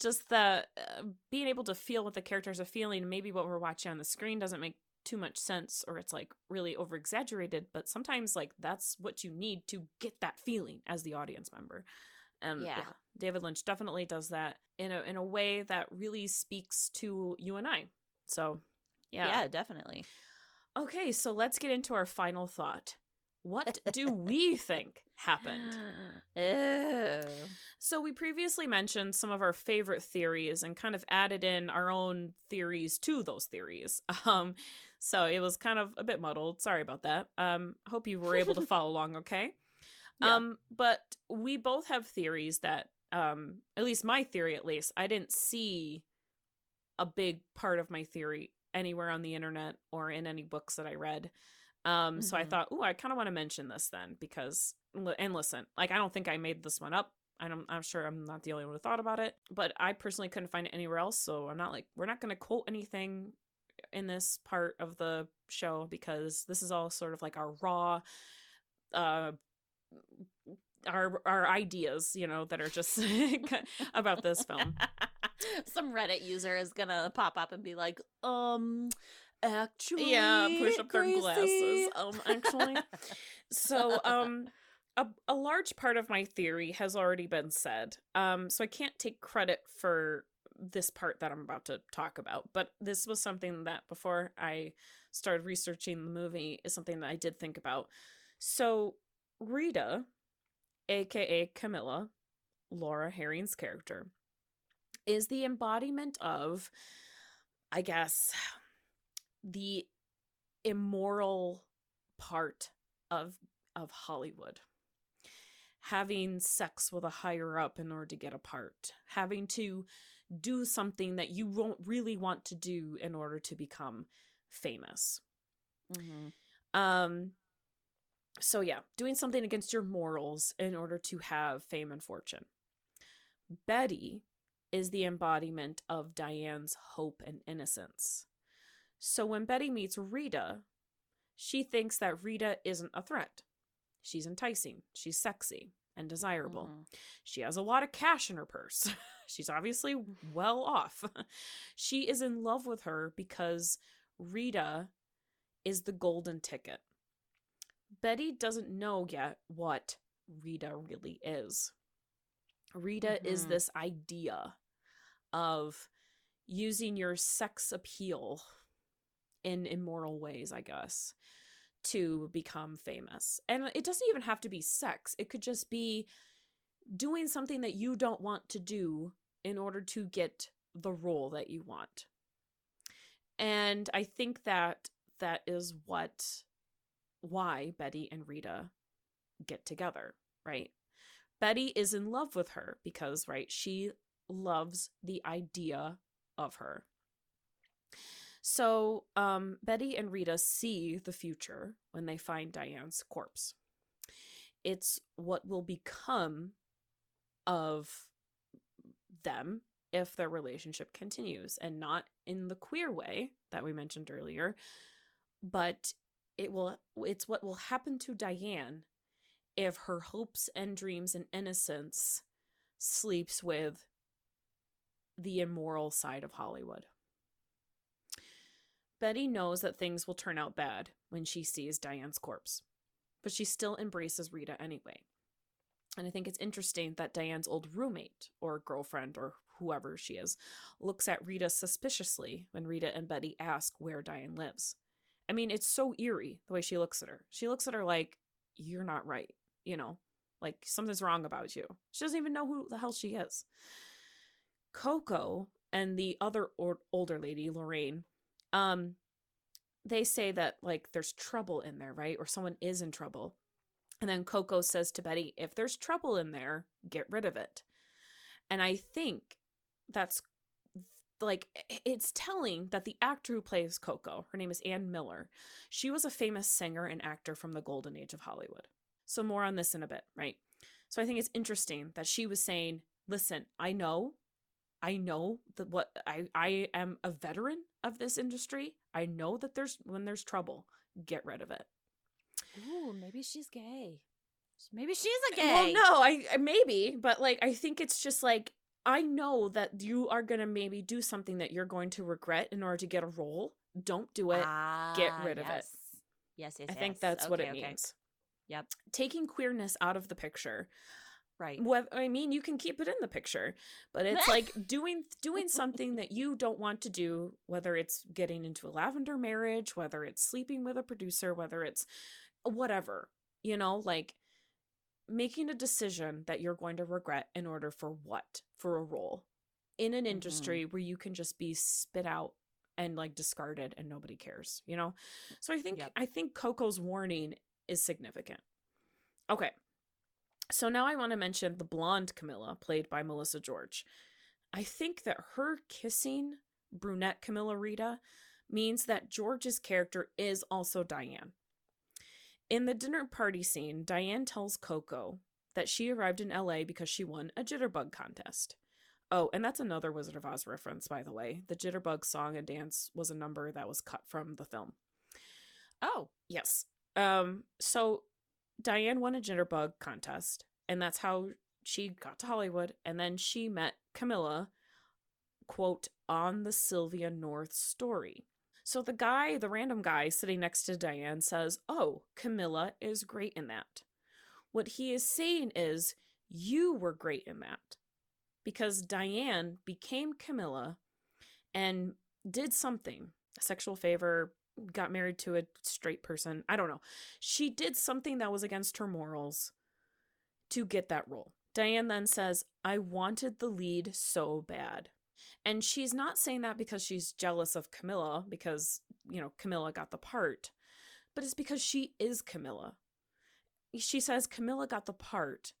S1: just the uh, being able to feel what the characters are feeling maybe what we're watching on the screen doesn't make too much sense or it's like really over exaggerated but sometimes like that's what you need to get that feeling as the audience member and yeah. yeah. David Lynch definitely does that in a in a way that really speaks to you and I. So, yeah.
S2: Yeah, definitely.
S1: Okay, so let's get into our final thought. What do we think happened? <laughs>
S2: Ew.
S1: So, we previously mentioned some of our favorite theories and kind of added in our own theories to those theories. <laughs> Um, so it was kind of a bit muddled. Sorry about that. Um, hope you were able to <laughs> follow along okay. Yeah. Um, but we both have theories that, um, at least my theory, at least, I didn't see a big part of my theory anywhere on the internet or in any books that I read. Um, mm-hmm. so I mm-hmm. thought, oh, I kind of want to mention this then because, and listen, like I don't think I made this one up. I don't, I'm sure I'm not the only one who thought about it, but I personally couldn't find it anywhere else. So I'm not like, we're not going to quote anything in this part of the show because this is all sort of like our raw uh our our ideas, you know, that are just <laughs> about this film. <laughs>
S2: Some Reddit user is gonna pop up and be like, um, actually,
S1: yeah, push up Gracie. their glasses. Um, actually, so um. A, a large part of my theory has already been said. Um, so I can't take credit for this part that I'm about to talk about, but this was something that before I started researching the movie is something that I did think about. So Rita, aka Camilla, Laura Harring's character, is the embodiment of, I guess, the immoral part of of Hollywood. Having sex with a higher up in order to get a part, having to do something that you won't really want to do in order to become famous. Mm-hmm. Um, so yeah, doing something against your morals in order to have fame and fortune. Betty is the embodiment of Diane's hope and innocence. So when Betty meets Rita, she thinks that Rita isn't a threat. She's enticing, she's sexy and desirable. Mm. She has a lot of cash in her purse. <laughs> she's obviously well off. <laughs> she is in love with her because Rita is the golden ticket. Betty doesn't know yet what Rita really is. Rita mm-hmm. is this idea of using your sex appeal in immoral ways, I guess, to become famous. And it doesn't even have to be sex, it could just be doing something that you don't want to do in order to get the role that you want. And I think that that is what why Betty and Rita get together, right? Betty is in love with her because, right, she loves the idea of her. So, um, Betty and Rita see the future when they find Diane's corpse. It's what will become of them if their relationship continues and not in the queer way that we mentioned earlier, but it will it's what will happen to Diane if her hopes and dreams and innocence sleeps with the immoral side of Hollywood. Betty knows that things will turn out bad when she sees Diane's corpse, but she still embraces Rita anyway. And I think it's interesting that Diane's old roommate or girlfriend or whoever she is looks at Rita suspiciously when Rita and Betty ask where Diane lives. I mean, it's so eerie the way she looks at her. She looks at her like, You're not right, you know, like something's wrong about you. She doesn't even know who the hell she is. Coco and the other or- older lady, Lorraine, um, they say that like there's trouble in there, right? Or someone is in trouble. And then Coco says to Betty, if there's trouble in there, get rid of it. And I think that's like it's telling that the actor who plays Coco, her name is Ann Miller, she was a famous singer and actor from the golden age of Hollywood. So more on this in a bit, right? So I think it's interesting that she was saying, "Listen, I know I know that what I I am a veteran of this industry. I know that there's when there's trouble, get rid of it."
S2: Ooh, maybe she's gay. Maybe she's a gay.
S1: Well, no, I maybe, but like I think it's just like I know that you are going to maybe do something that you're going to regret in order to get a role. Don't do it.
S2: Ah,
S1: get rid of it.
S2: yes. Yes, yes,
S1: I think
S2: yes.
S1: that's what it
S2: okay.
S1: means.
S2: Yep.
S1: Taking queerness out of the picture.
S2: Right.
S1: What I mean, you can keep it in the picture, but <laughs> it's like doing doing something that you don't want to do, whether it's getting into a lavender marriage, whether it's sleeping with a producer, whether it's whatever, you know, like making a decision that you're going to regret in order for what? For a role in an
S2: Mhm.
S1: industry where you can just be spit out and like discarded and nobody cares, you know? So I think
S2: Yep.
S1: I think Coco's warning is significant. Okay. So now I want to mention the blonde Camilla, played by Melissa George. I think that her kissing brunette Camilla Rita means that George's character is also Diane. In the dinner party scene, Diane tells Coco that she arrived in LA because she won a jitterbug contest. Oh, and that's another Wizard of Oz reference, by the way. The jitterbug song and dance was a number that was cut from the film.
S2: Oh.
S1: Yes. Um, so Diane won a jitterbug contest, and that's how she got to Hollywood. And then she met Camilla, quote, on the Sylvia North story. So the guy, the random guy sitting next to Diane says, Oh, Camilla is great in that. What he is saying is, You were great in that. Because Diane became Camilla and did something, a sexual favor, got married to a straight person. I don't know. She did something that was against her morals to get that role. Diane then says, I wanted the lead so bad. And she's not saying that because she's jealous of Camilla, because, you know, Camilla got the part, but it's because she is Camilla. She says Camilla got the part,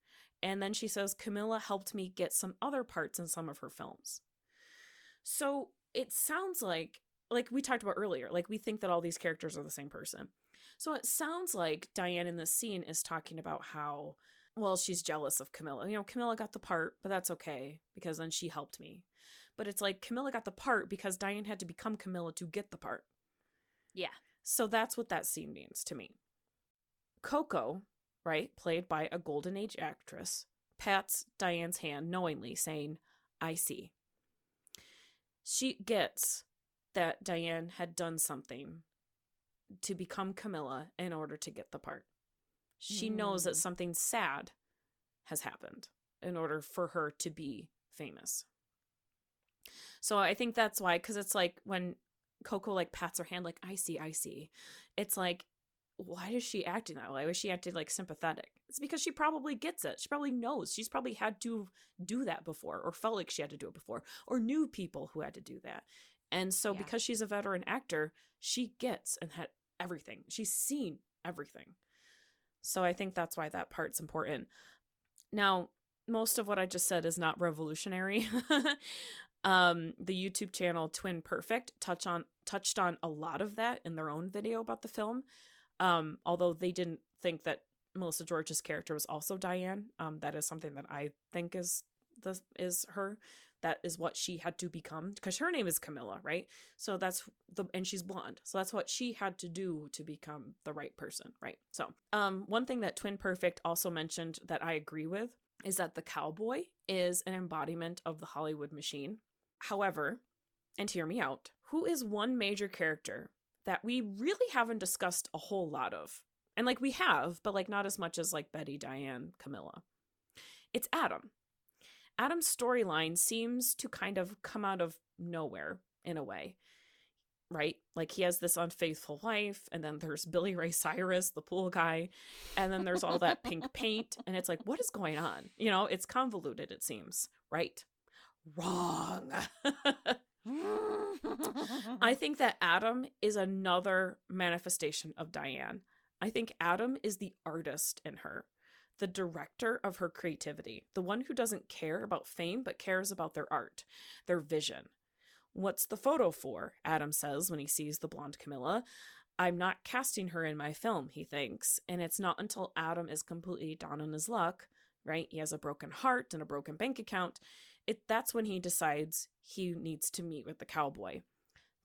S1: and then she says Camilla helped me get some other parts in some of her films. So it sounds like, like we talked about earlier, like we think that all these characters are the same person. So it sounds like Diane in this scene is talking about how, well, she's jealous of Camilla. You know, Camilla got the part, but that's okay because then she helped me. But it's like Camilla got the part because Diane had to become Camilla to get the part.
S2: Yeah.
S1: So that's what that scene means to me. Coco, right, played by a Golden Age actress, pats Diane's hand knowingly, saying, I see. She gets that Diane had done something to become Camilla in order to get the part. She knows that
S2: Mm.
S1: something sad has happened in order for her to be famous. So I think that's why, because it's like when Coco like pats her hand, like I see, I see. It's like, why is she acting that way? Why is she acting like sympathetic? It's because she probably gets it. She probably knows. She's probably had to do that before, or felt like she had to do it before, or knew people who had to do that. And so,
S2: Yeah.
S1: because she's a veteran actor, she gets and had everything. She's seen everything. So I think that's why that part's important. Now, most of what I just said is not revolutionary. <laughs> um, the YouTube channel Twin Perfect touch on touched on a lot of that in their own video about the film. Um, although they didn't think that Melissa George's character was also Diane. Um, that is something that I think is the is her. That is what she had to become because her name is Camilla, right? So that's the and she's blonde, so that's what she had to do to become the right person, right? So, um, one thing that Twin Perfect also mentioned that I agree with is that the cowboy is an embodiment of the Hollywood machine. However, and hear me out, who is one major character that we really haven't discussed a whole lot of? And like we have, but like not as much as like Betty, Diane, Camilla. It's Adam. Adam's storyline seems to kind of come out of nowhere in a way. Right? Like he has this unfaithful wife, and then there's Billy Ray Cyrus, the pool guy, and then there's all that pink paint, and it's like, what is going on? You know, it's convoluted, it seems. Right? Wrong. I <laughs> think that Adam is another manifestation of Diane. I think Adam is the artist in her, the director of her creativity, the one who doesn't care about fame but cares about their art, their vision. What's the photo for? Adam says when he sees the blonde Camilla. I'm not casting her in my film, he thinks. And it's not until Adam is completely down on his luck, right? He has a broken heart and a broken bank account. It that's when he decides he needs to meet with the cowboy.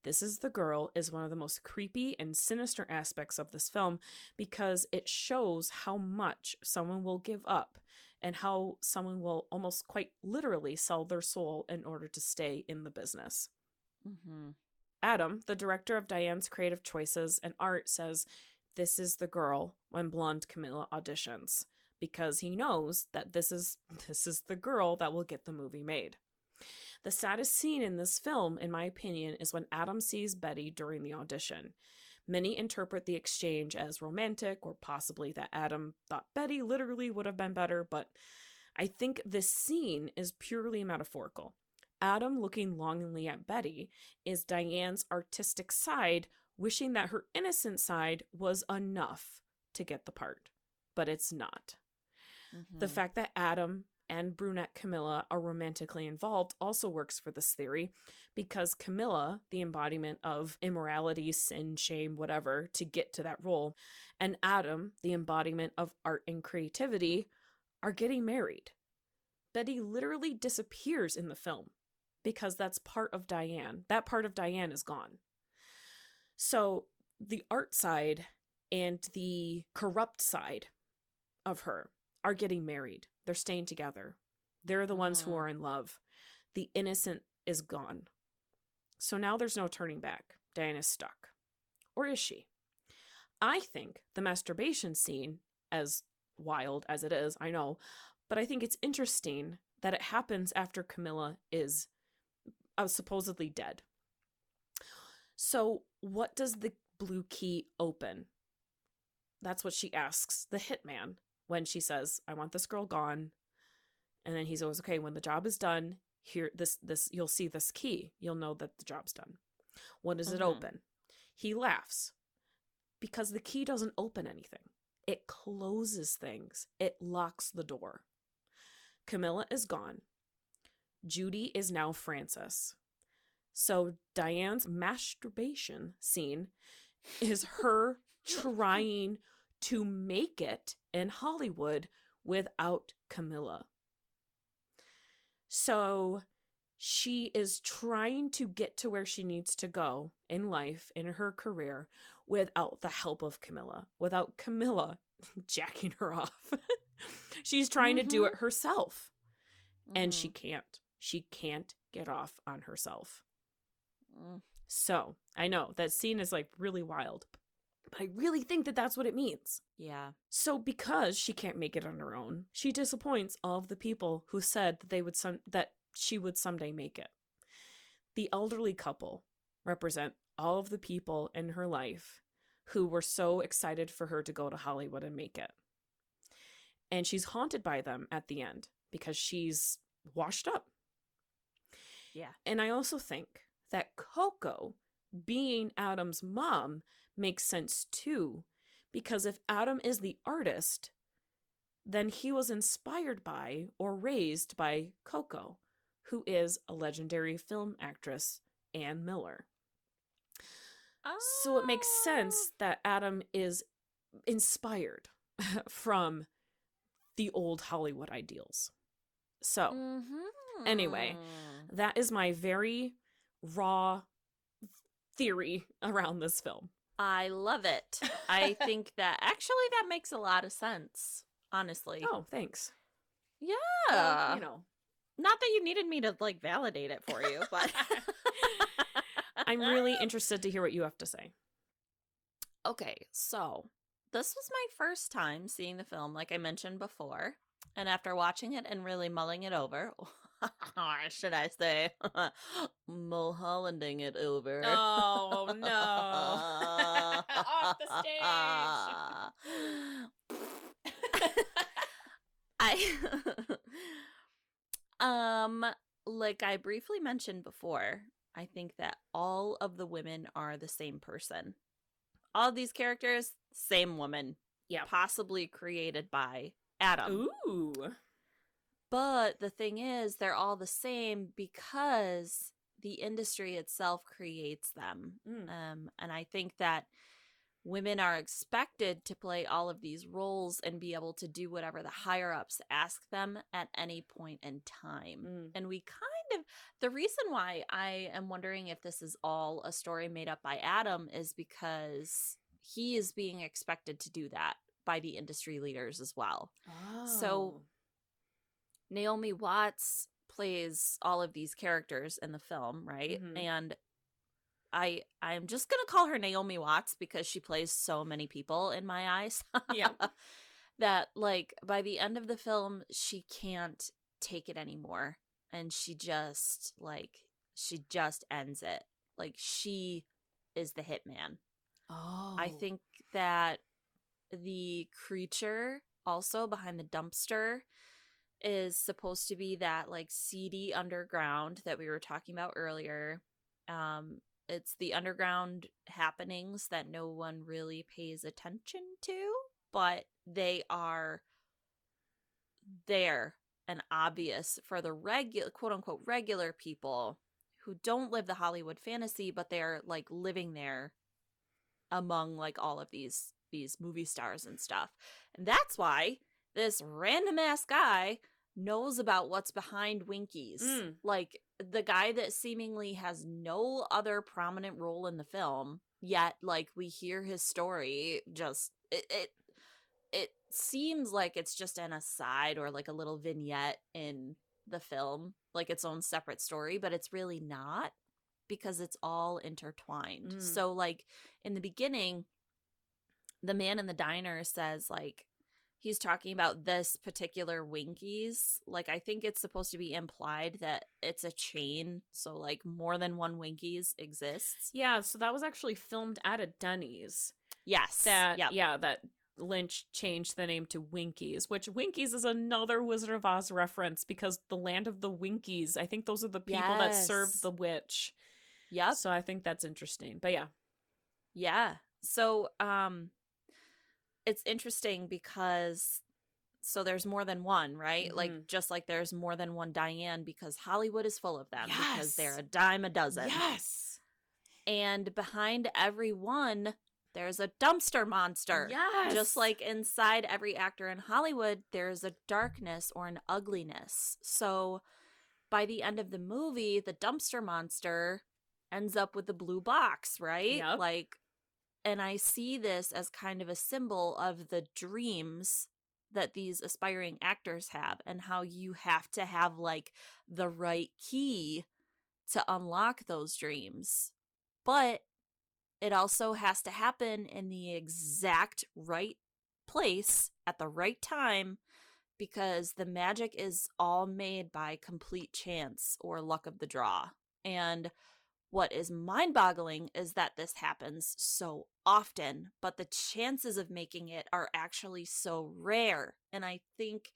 S1: This is the Girl is one of the most creepy and sinister aspects of this film because it shows how much someone will give up and how someone will almost quite literally sell their soul in order to stay in the business.
S2: mm-hmm.
S1: Adam, the director of Diane's creative choices and art, says, This is the girl when blonde Camilla auditions because he knows that this is <laughs> this is the girl that will get the movie made. The saddest scene in this film, in my opinion, is when Adam sees Betty during the audition. Many interpret the exchange as romantic, or possibly that Adam thought Betty literally would have been better, but I think this scene is purely metaphorical. Adam looking longingly at Betty is Diane's artistic side, wishing that her innocent side was enough to get the part, but it's not.
S2: Mm-hmm.
S1: The fact that Adam and brunette Camilla are romantically involved also works for this theory because Camilla, the embodiment of immorality, sin, shame, whatever, to get to that role, and Adam, the embodiment of art and creativity, are getting married. Betty literally disappears in the film because that's part of Diane. That part of Diane is gone. So the art side and the corrupt side of her are getting married. They're staying together. They're the ones who
S2: Mhm.
S1: are in love. The innocent is gone. So now there's no turning back. Diana's stuck. Or is she? I think the masturbation scene, as wild as it is, I know, but I think it's interesting that it happens after Camilla is uh, supposedly dead. So, what does the blue key open? That's what she asks the hitman when she says, "I want this girl gone." And then he's always, "Okay, when the job is done, here this this you'll see this key. You'll know that the job's done." When does it
S2: Mhm.
S1: open? He laughs. Because the key doesn't open anything. It closes things. It locks the door. Camilla is gone. Judy is now Frances. So Diane's masturbation scene is her <laughs> trying to make it in Hollywood without Camilla. So she is trying to get to where she needs to go in life, in her career, without the help of Camilla, without Camilla <laughs> jacking her off. <laughs> She's trying to do it herself, and she can't. She can't get off on herself.
S2: Mm.
S1: So I know that scene is like really wild, but I really think that that's what it means.
S2: Yeah.
S1: So because she can't make it on her own, she disappoints all of the people who said that they would some that she would someday make it. The elderly couple represent all of the people in her life who were so excited for her to go to Hollywood and make it. And she's haunted by them at the end because she's washed up.
S2: Yeah.
S1: And I also think that Coco, being Adam's mom, makes sense too. Because if Adam is the artist, then he was inspired by or raised by Coco, who is a legendary film actress, Ann Miller. So it makes
S2: Oh.
S1: sense that Adam is inspired <laughs> from the old Hollywood ideals. So anyway,
S2: Mhm.
S1: that is my very raw theory <laughs> around this film.
S2: I love it. I <laughs> think that actually that makes a lot of sense. Honestly,
S1: Oh, thanks.
S2: yeah.
S1: Well, you know,
S2: Not that you needed me to like validate it for you, but <laughs>
S1: I'm really interested to hear what you have to say.
S2: okay. So this was my first time seeing the film, like I mentioned before, and after watching it and really mulling it over, <laughs> should I say, <laughs> Mulhollanding it over?
S1: Oh, no. <laughs> Off the stage.
S2: I um like I briefly mentioned before, I think that all of the women are the same person. All of these characters, same woman.
S1: Yeah.
S2: Possibly created by Adam.
S1: Ooh.
S2: But the thing is, they're all the same because the industry itself creates them.
S1: Mm.
S2: Um, and I think that women are expected to play all of these roles and be able to do whatever the higher ups ask them at any point in time.
S1: Mm.
S2: And we kind of, the reason why I am wondering if this is all a story made up by Adam is because he is being expected to do that by the industry leaders as well. So-
S1: Oh.
S2: Naomi Watts plays all of these characters in the film, right?
S1: Mhm.
S2: And I I'm just going to call her Naomi Watts because she plays so many people in my eyes.
S1: Yeah. <laughs>
S2: that like by the end of the film she can't take it anymore and she just like she just ends it. Like she is the hitman.
S1: oh.
S2: I think that the creature also behind the dumpster is supposed to be that like seedy underground that we were talking about earlier. Um it's the underground happenings that no one really pays attention to, but they are there and obvious for the regular quote unquote regular people who don't live the Hollywood fantasy, but they're like living there among like all of these these movie stars and stuff. And that's why this random ass guy knows about what's behind Winkies.
S1: Mm.
S2: Like the guy that seemingly has no other prominent role in the film, yet like we hear his story just it it, it seems like it's just an aside or like a little vignette in the film, like its own separate story, but it's really not because it's all intertwined.
S1: Mm.
S2: So like in the beginning, the man in the diner says like he's talking about this particular Winkies. Like I think it's supposed to be implied that it's a chain, so like more than one Winkies exists.
S1: Yeah, so that was actually filmed at a Denny's.
S2: Yes.
S1: That
S2: Yep.
S1: yeah, that Lynch changed the name to Winkies, which Winkies is another Wizard of Oz reference because the land of the Winkies, I think those are the people that serve the witch.
S2: Yep.
S1: So I think that's interesting. But yeah.
S2: Yeah. So um it's interesting because so there's more than one, right? Like
S1: Mhm.
S2: just like there's more than one Diane because Hollywood is full of them because they're a dime a dozen.
S1: Yes.
S2: And behind every one there's a dumpster monster.
S1: Yes.
S2: Just like inside every actor in Hollywood, there's a darkness or an ugliness. So by the end of the movie, the dumpster monster ends up with the blue box, right?
S1: Yep.
S2: Like, and I see this as kind of a symbol of the dreams that these aspiring actors have and how you have to have like the right key to unlock those dreams. But it also has to happen in the exact right place at the right time because the magic is all made by complete chance or luck of the draw. And what is mind boggling is that this happens so often, but the chances of making it are actually so rare. And I think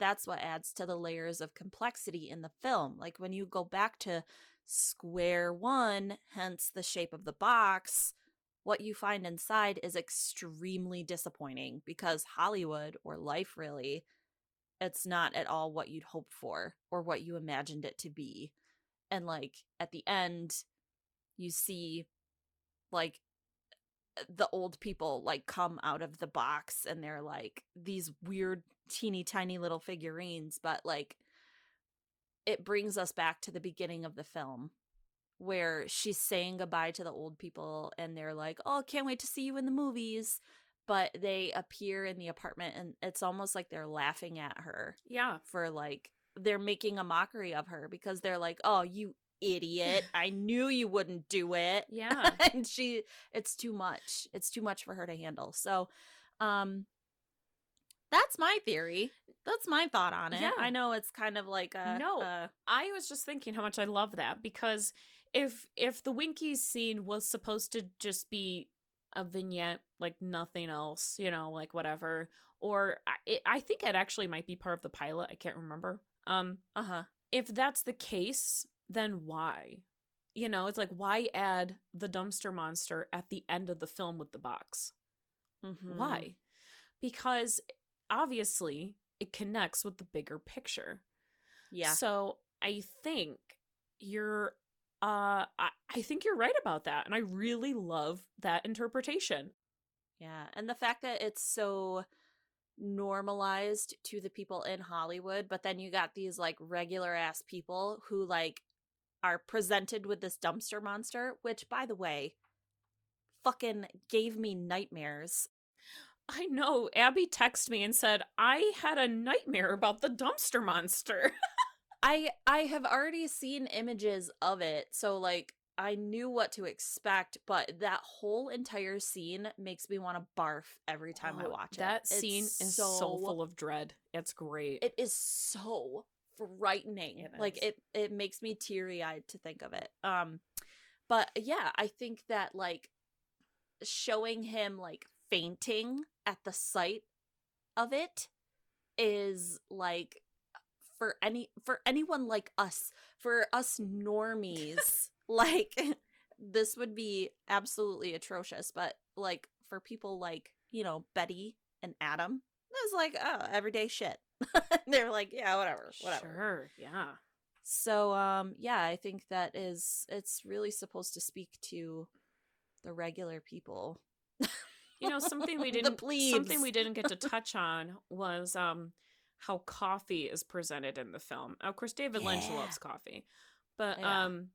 S2: that's what adds to the layers of complexity in the film. Like when you go back to square one, hence the shape of the box, what you find inside is extremely disappointing because Hollywood or life really it's not at all what you'd hoped for or what you imagined it to be. And like at the end you see like eh, the old people like come out of the box and they're like these weird teeny tiny little figurines but like it brings us back to the beginning of the film where she's saying goodbye to the old people and they're like oh can't wait to see you in the movies but they appear in the apartment and it's almost like they're laughing at her
S1: Yeah.
S2: for like they're making a mockery of her because they're like oh you idiot i knew you wouldn't do it
S1: Yeah. <laughs>
S2: and she it's too much it's too much for her to handle so um that's my theory that's my thought on it
S1: Yeah.
S2: i know it's kind of like a
S1: No.
S2: a-
S1: I was just thinking how much I love that because if if the Winkies scene was supposed to just be a vignette like nothing else, you know, like whatever, or I, it, I think it actually might be part of the pilot. I can't remember. Um,
S2: uh-huh
S1: if that's the case, then why? You know, it's like why add the dumpster monster at the end of the film with the box?
S2: Mhm.
S1: Why? Because obviously it connects with the bigger picture.
S2: yeah
S1: So I think you're uh I, I think you're right about that. And I really love that interpretation.
S2: Yeah, and the fact that it's so normalized to the people in Hollywood, but then you got these like regular ass people who like are presented with this dumpster monster, which by the way, fucking gave me nightmares.
S1: I know. Abby texted me and said, I had a nightmare about the dumpster monster. <laughs>
S2: I I have already seen images of it, so like I knew what to expect, but that whole entire scene makes me want to barf every time I
S1: Oh,
S2: watch it.
S1: That
S2: It's
S1: scene is so, full of dread. It's great.
S2: it is so frightening.
S1: It
S2: like it it makes me teary-eyed to think of it. Um but yeah i think that like showing him like fainting at the sight of it is like for any for anyone like us for us normies <laughs> like this would be absolutely atrocious. But like for people like you know betty and adam it was like oh everyday shit <laughs> they're like yeah whatever whatever
S1: Sure. Yeah.
S2: so um yeah i think that is it's really supposed to speak to the regular people
S1: You know, something we <laughs> didn't something we didn't get to <laughs> touch on was um how coffee is presented in the film. Of course, David Lynch loves coffee. But
S2: Yeah.
S1: um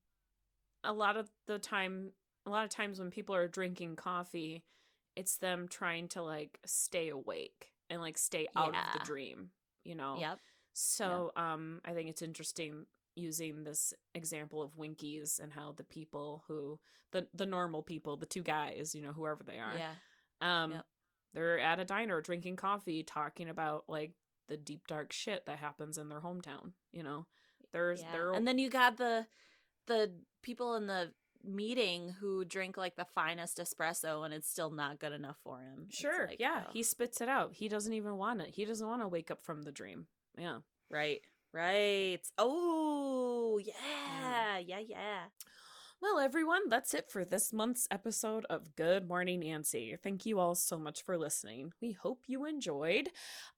S1: a lot of the time a lot of times when people are drinking coffee, it's them trying to like stay awake and like stay out of the dream, you know.
S2: yep
S1: So um I think it's interesting using this example of Winkies and how the people who the the normal people, the two guys, you know, whoever they are,
S2: yeah
S1: um
S2: Yep.
S1: they're at a diner drinking coffee talking about like the deep dark shit that happens in their hometown, you know. There's
S2: yeah.
S1: there
S2: and then you got the the people in the meeting who drink like the finest espresso and it's still not good enough for him
S1: sure,
S2: like,
S1: yeah,
S2: oh,
S1: he spits it out. He doesn't even want it. He doesn't want to wake up from the dream. Yeah.
S2: right right oh yeah yeah yeah
S1: Well, everyone, that's it for this month's episode of Good Mourning Nancy. Thank you all so much for listening. We hope you enjoyed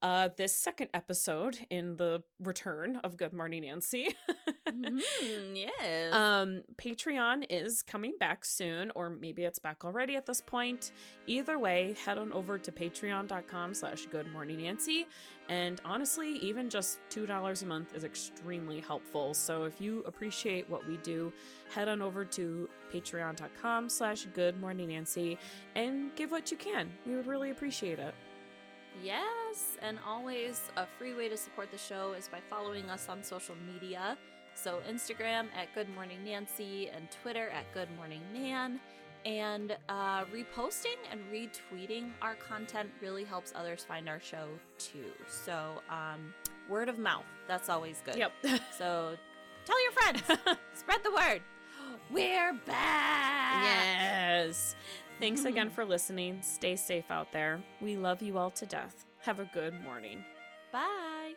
S1: uh, this second episode in the return of Good Mourning Nancy. <laughs>
S2: Mhm, yes
S1: um, Patreon is coming back soon, or maybe it's back already at this point. Either way, head on over to patreon.com slash good mourning Nancy. And honestly, even just $2 a month is extremely helpful. So if you appreciate what we do, head on over to patreon.com slash good mourning Nancy and give what you can. We would really appreciate it.
S2: Yes, and always a free way to support the show is by following us on social media. So Instagram at Good Mourning Nancy and Twitter at Good Mourning Nan. And uh, reposting and retweeting our content really helps others find our show too. So um, word of mouth, that's always good.
S1: Yep. <laughs>
S2: So tell your friends, <laughs> spread the word. We're back.
S1: yes. Thanks <laughs> again for listening. Stay safe out there. We love you all to death. Have a good morning.
S2: Bye.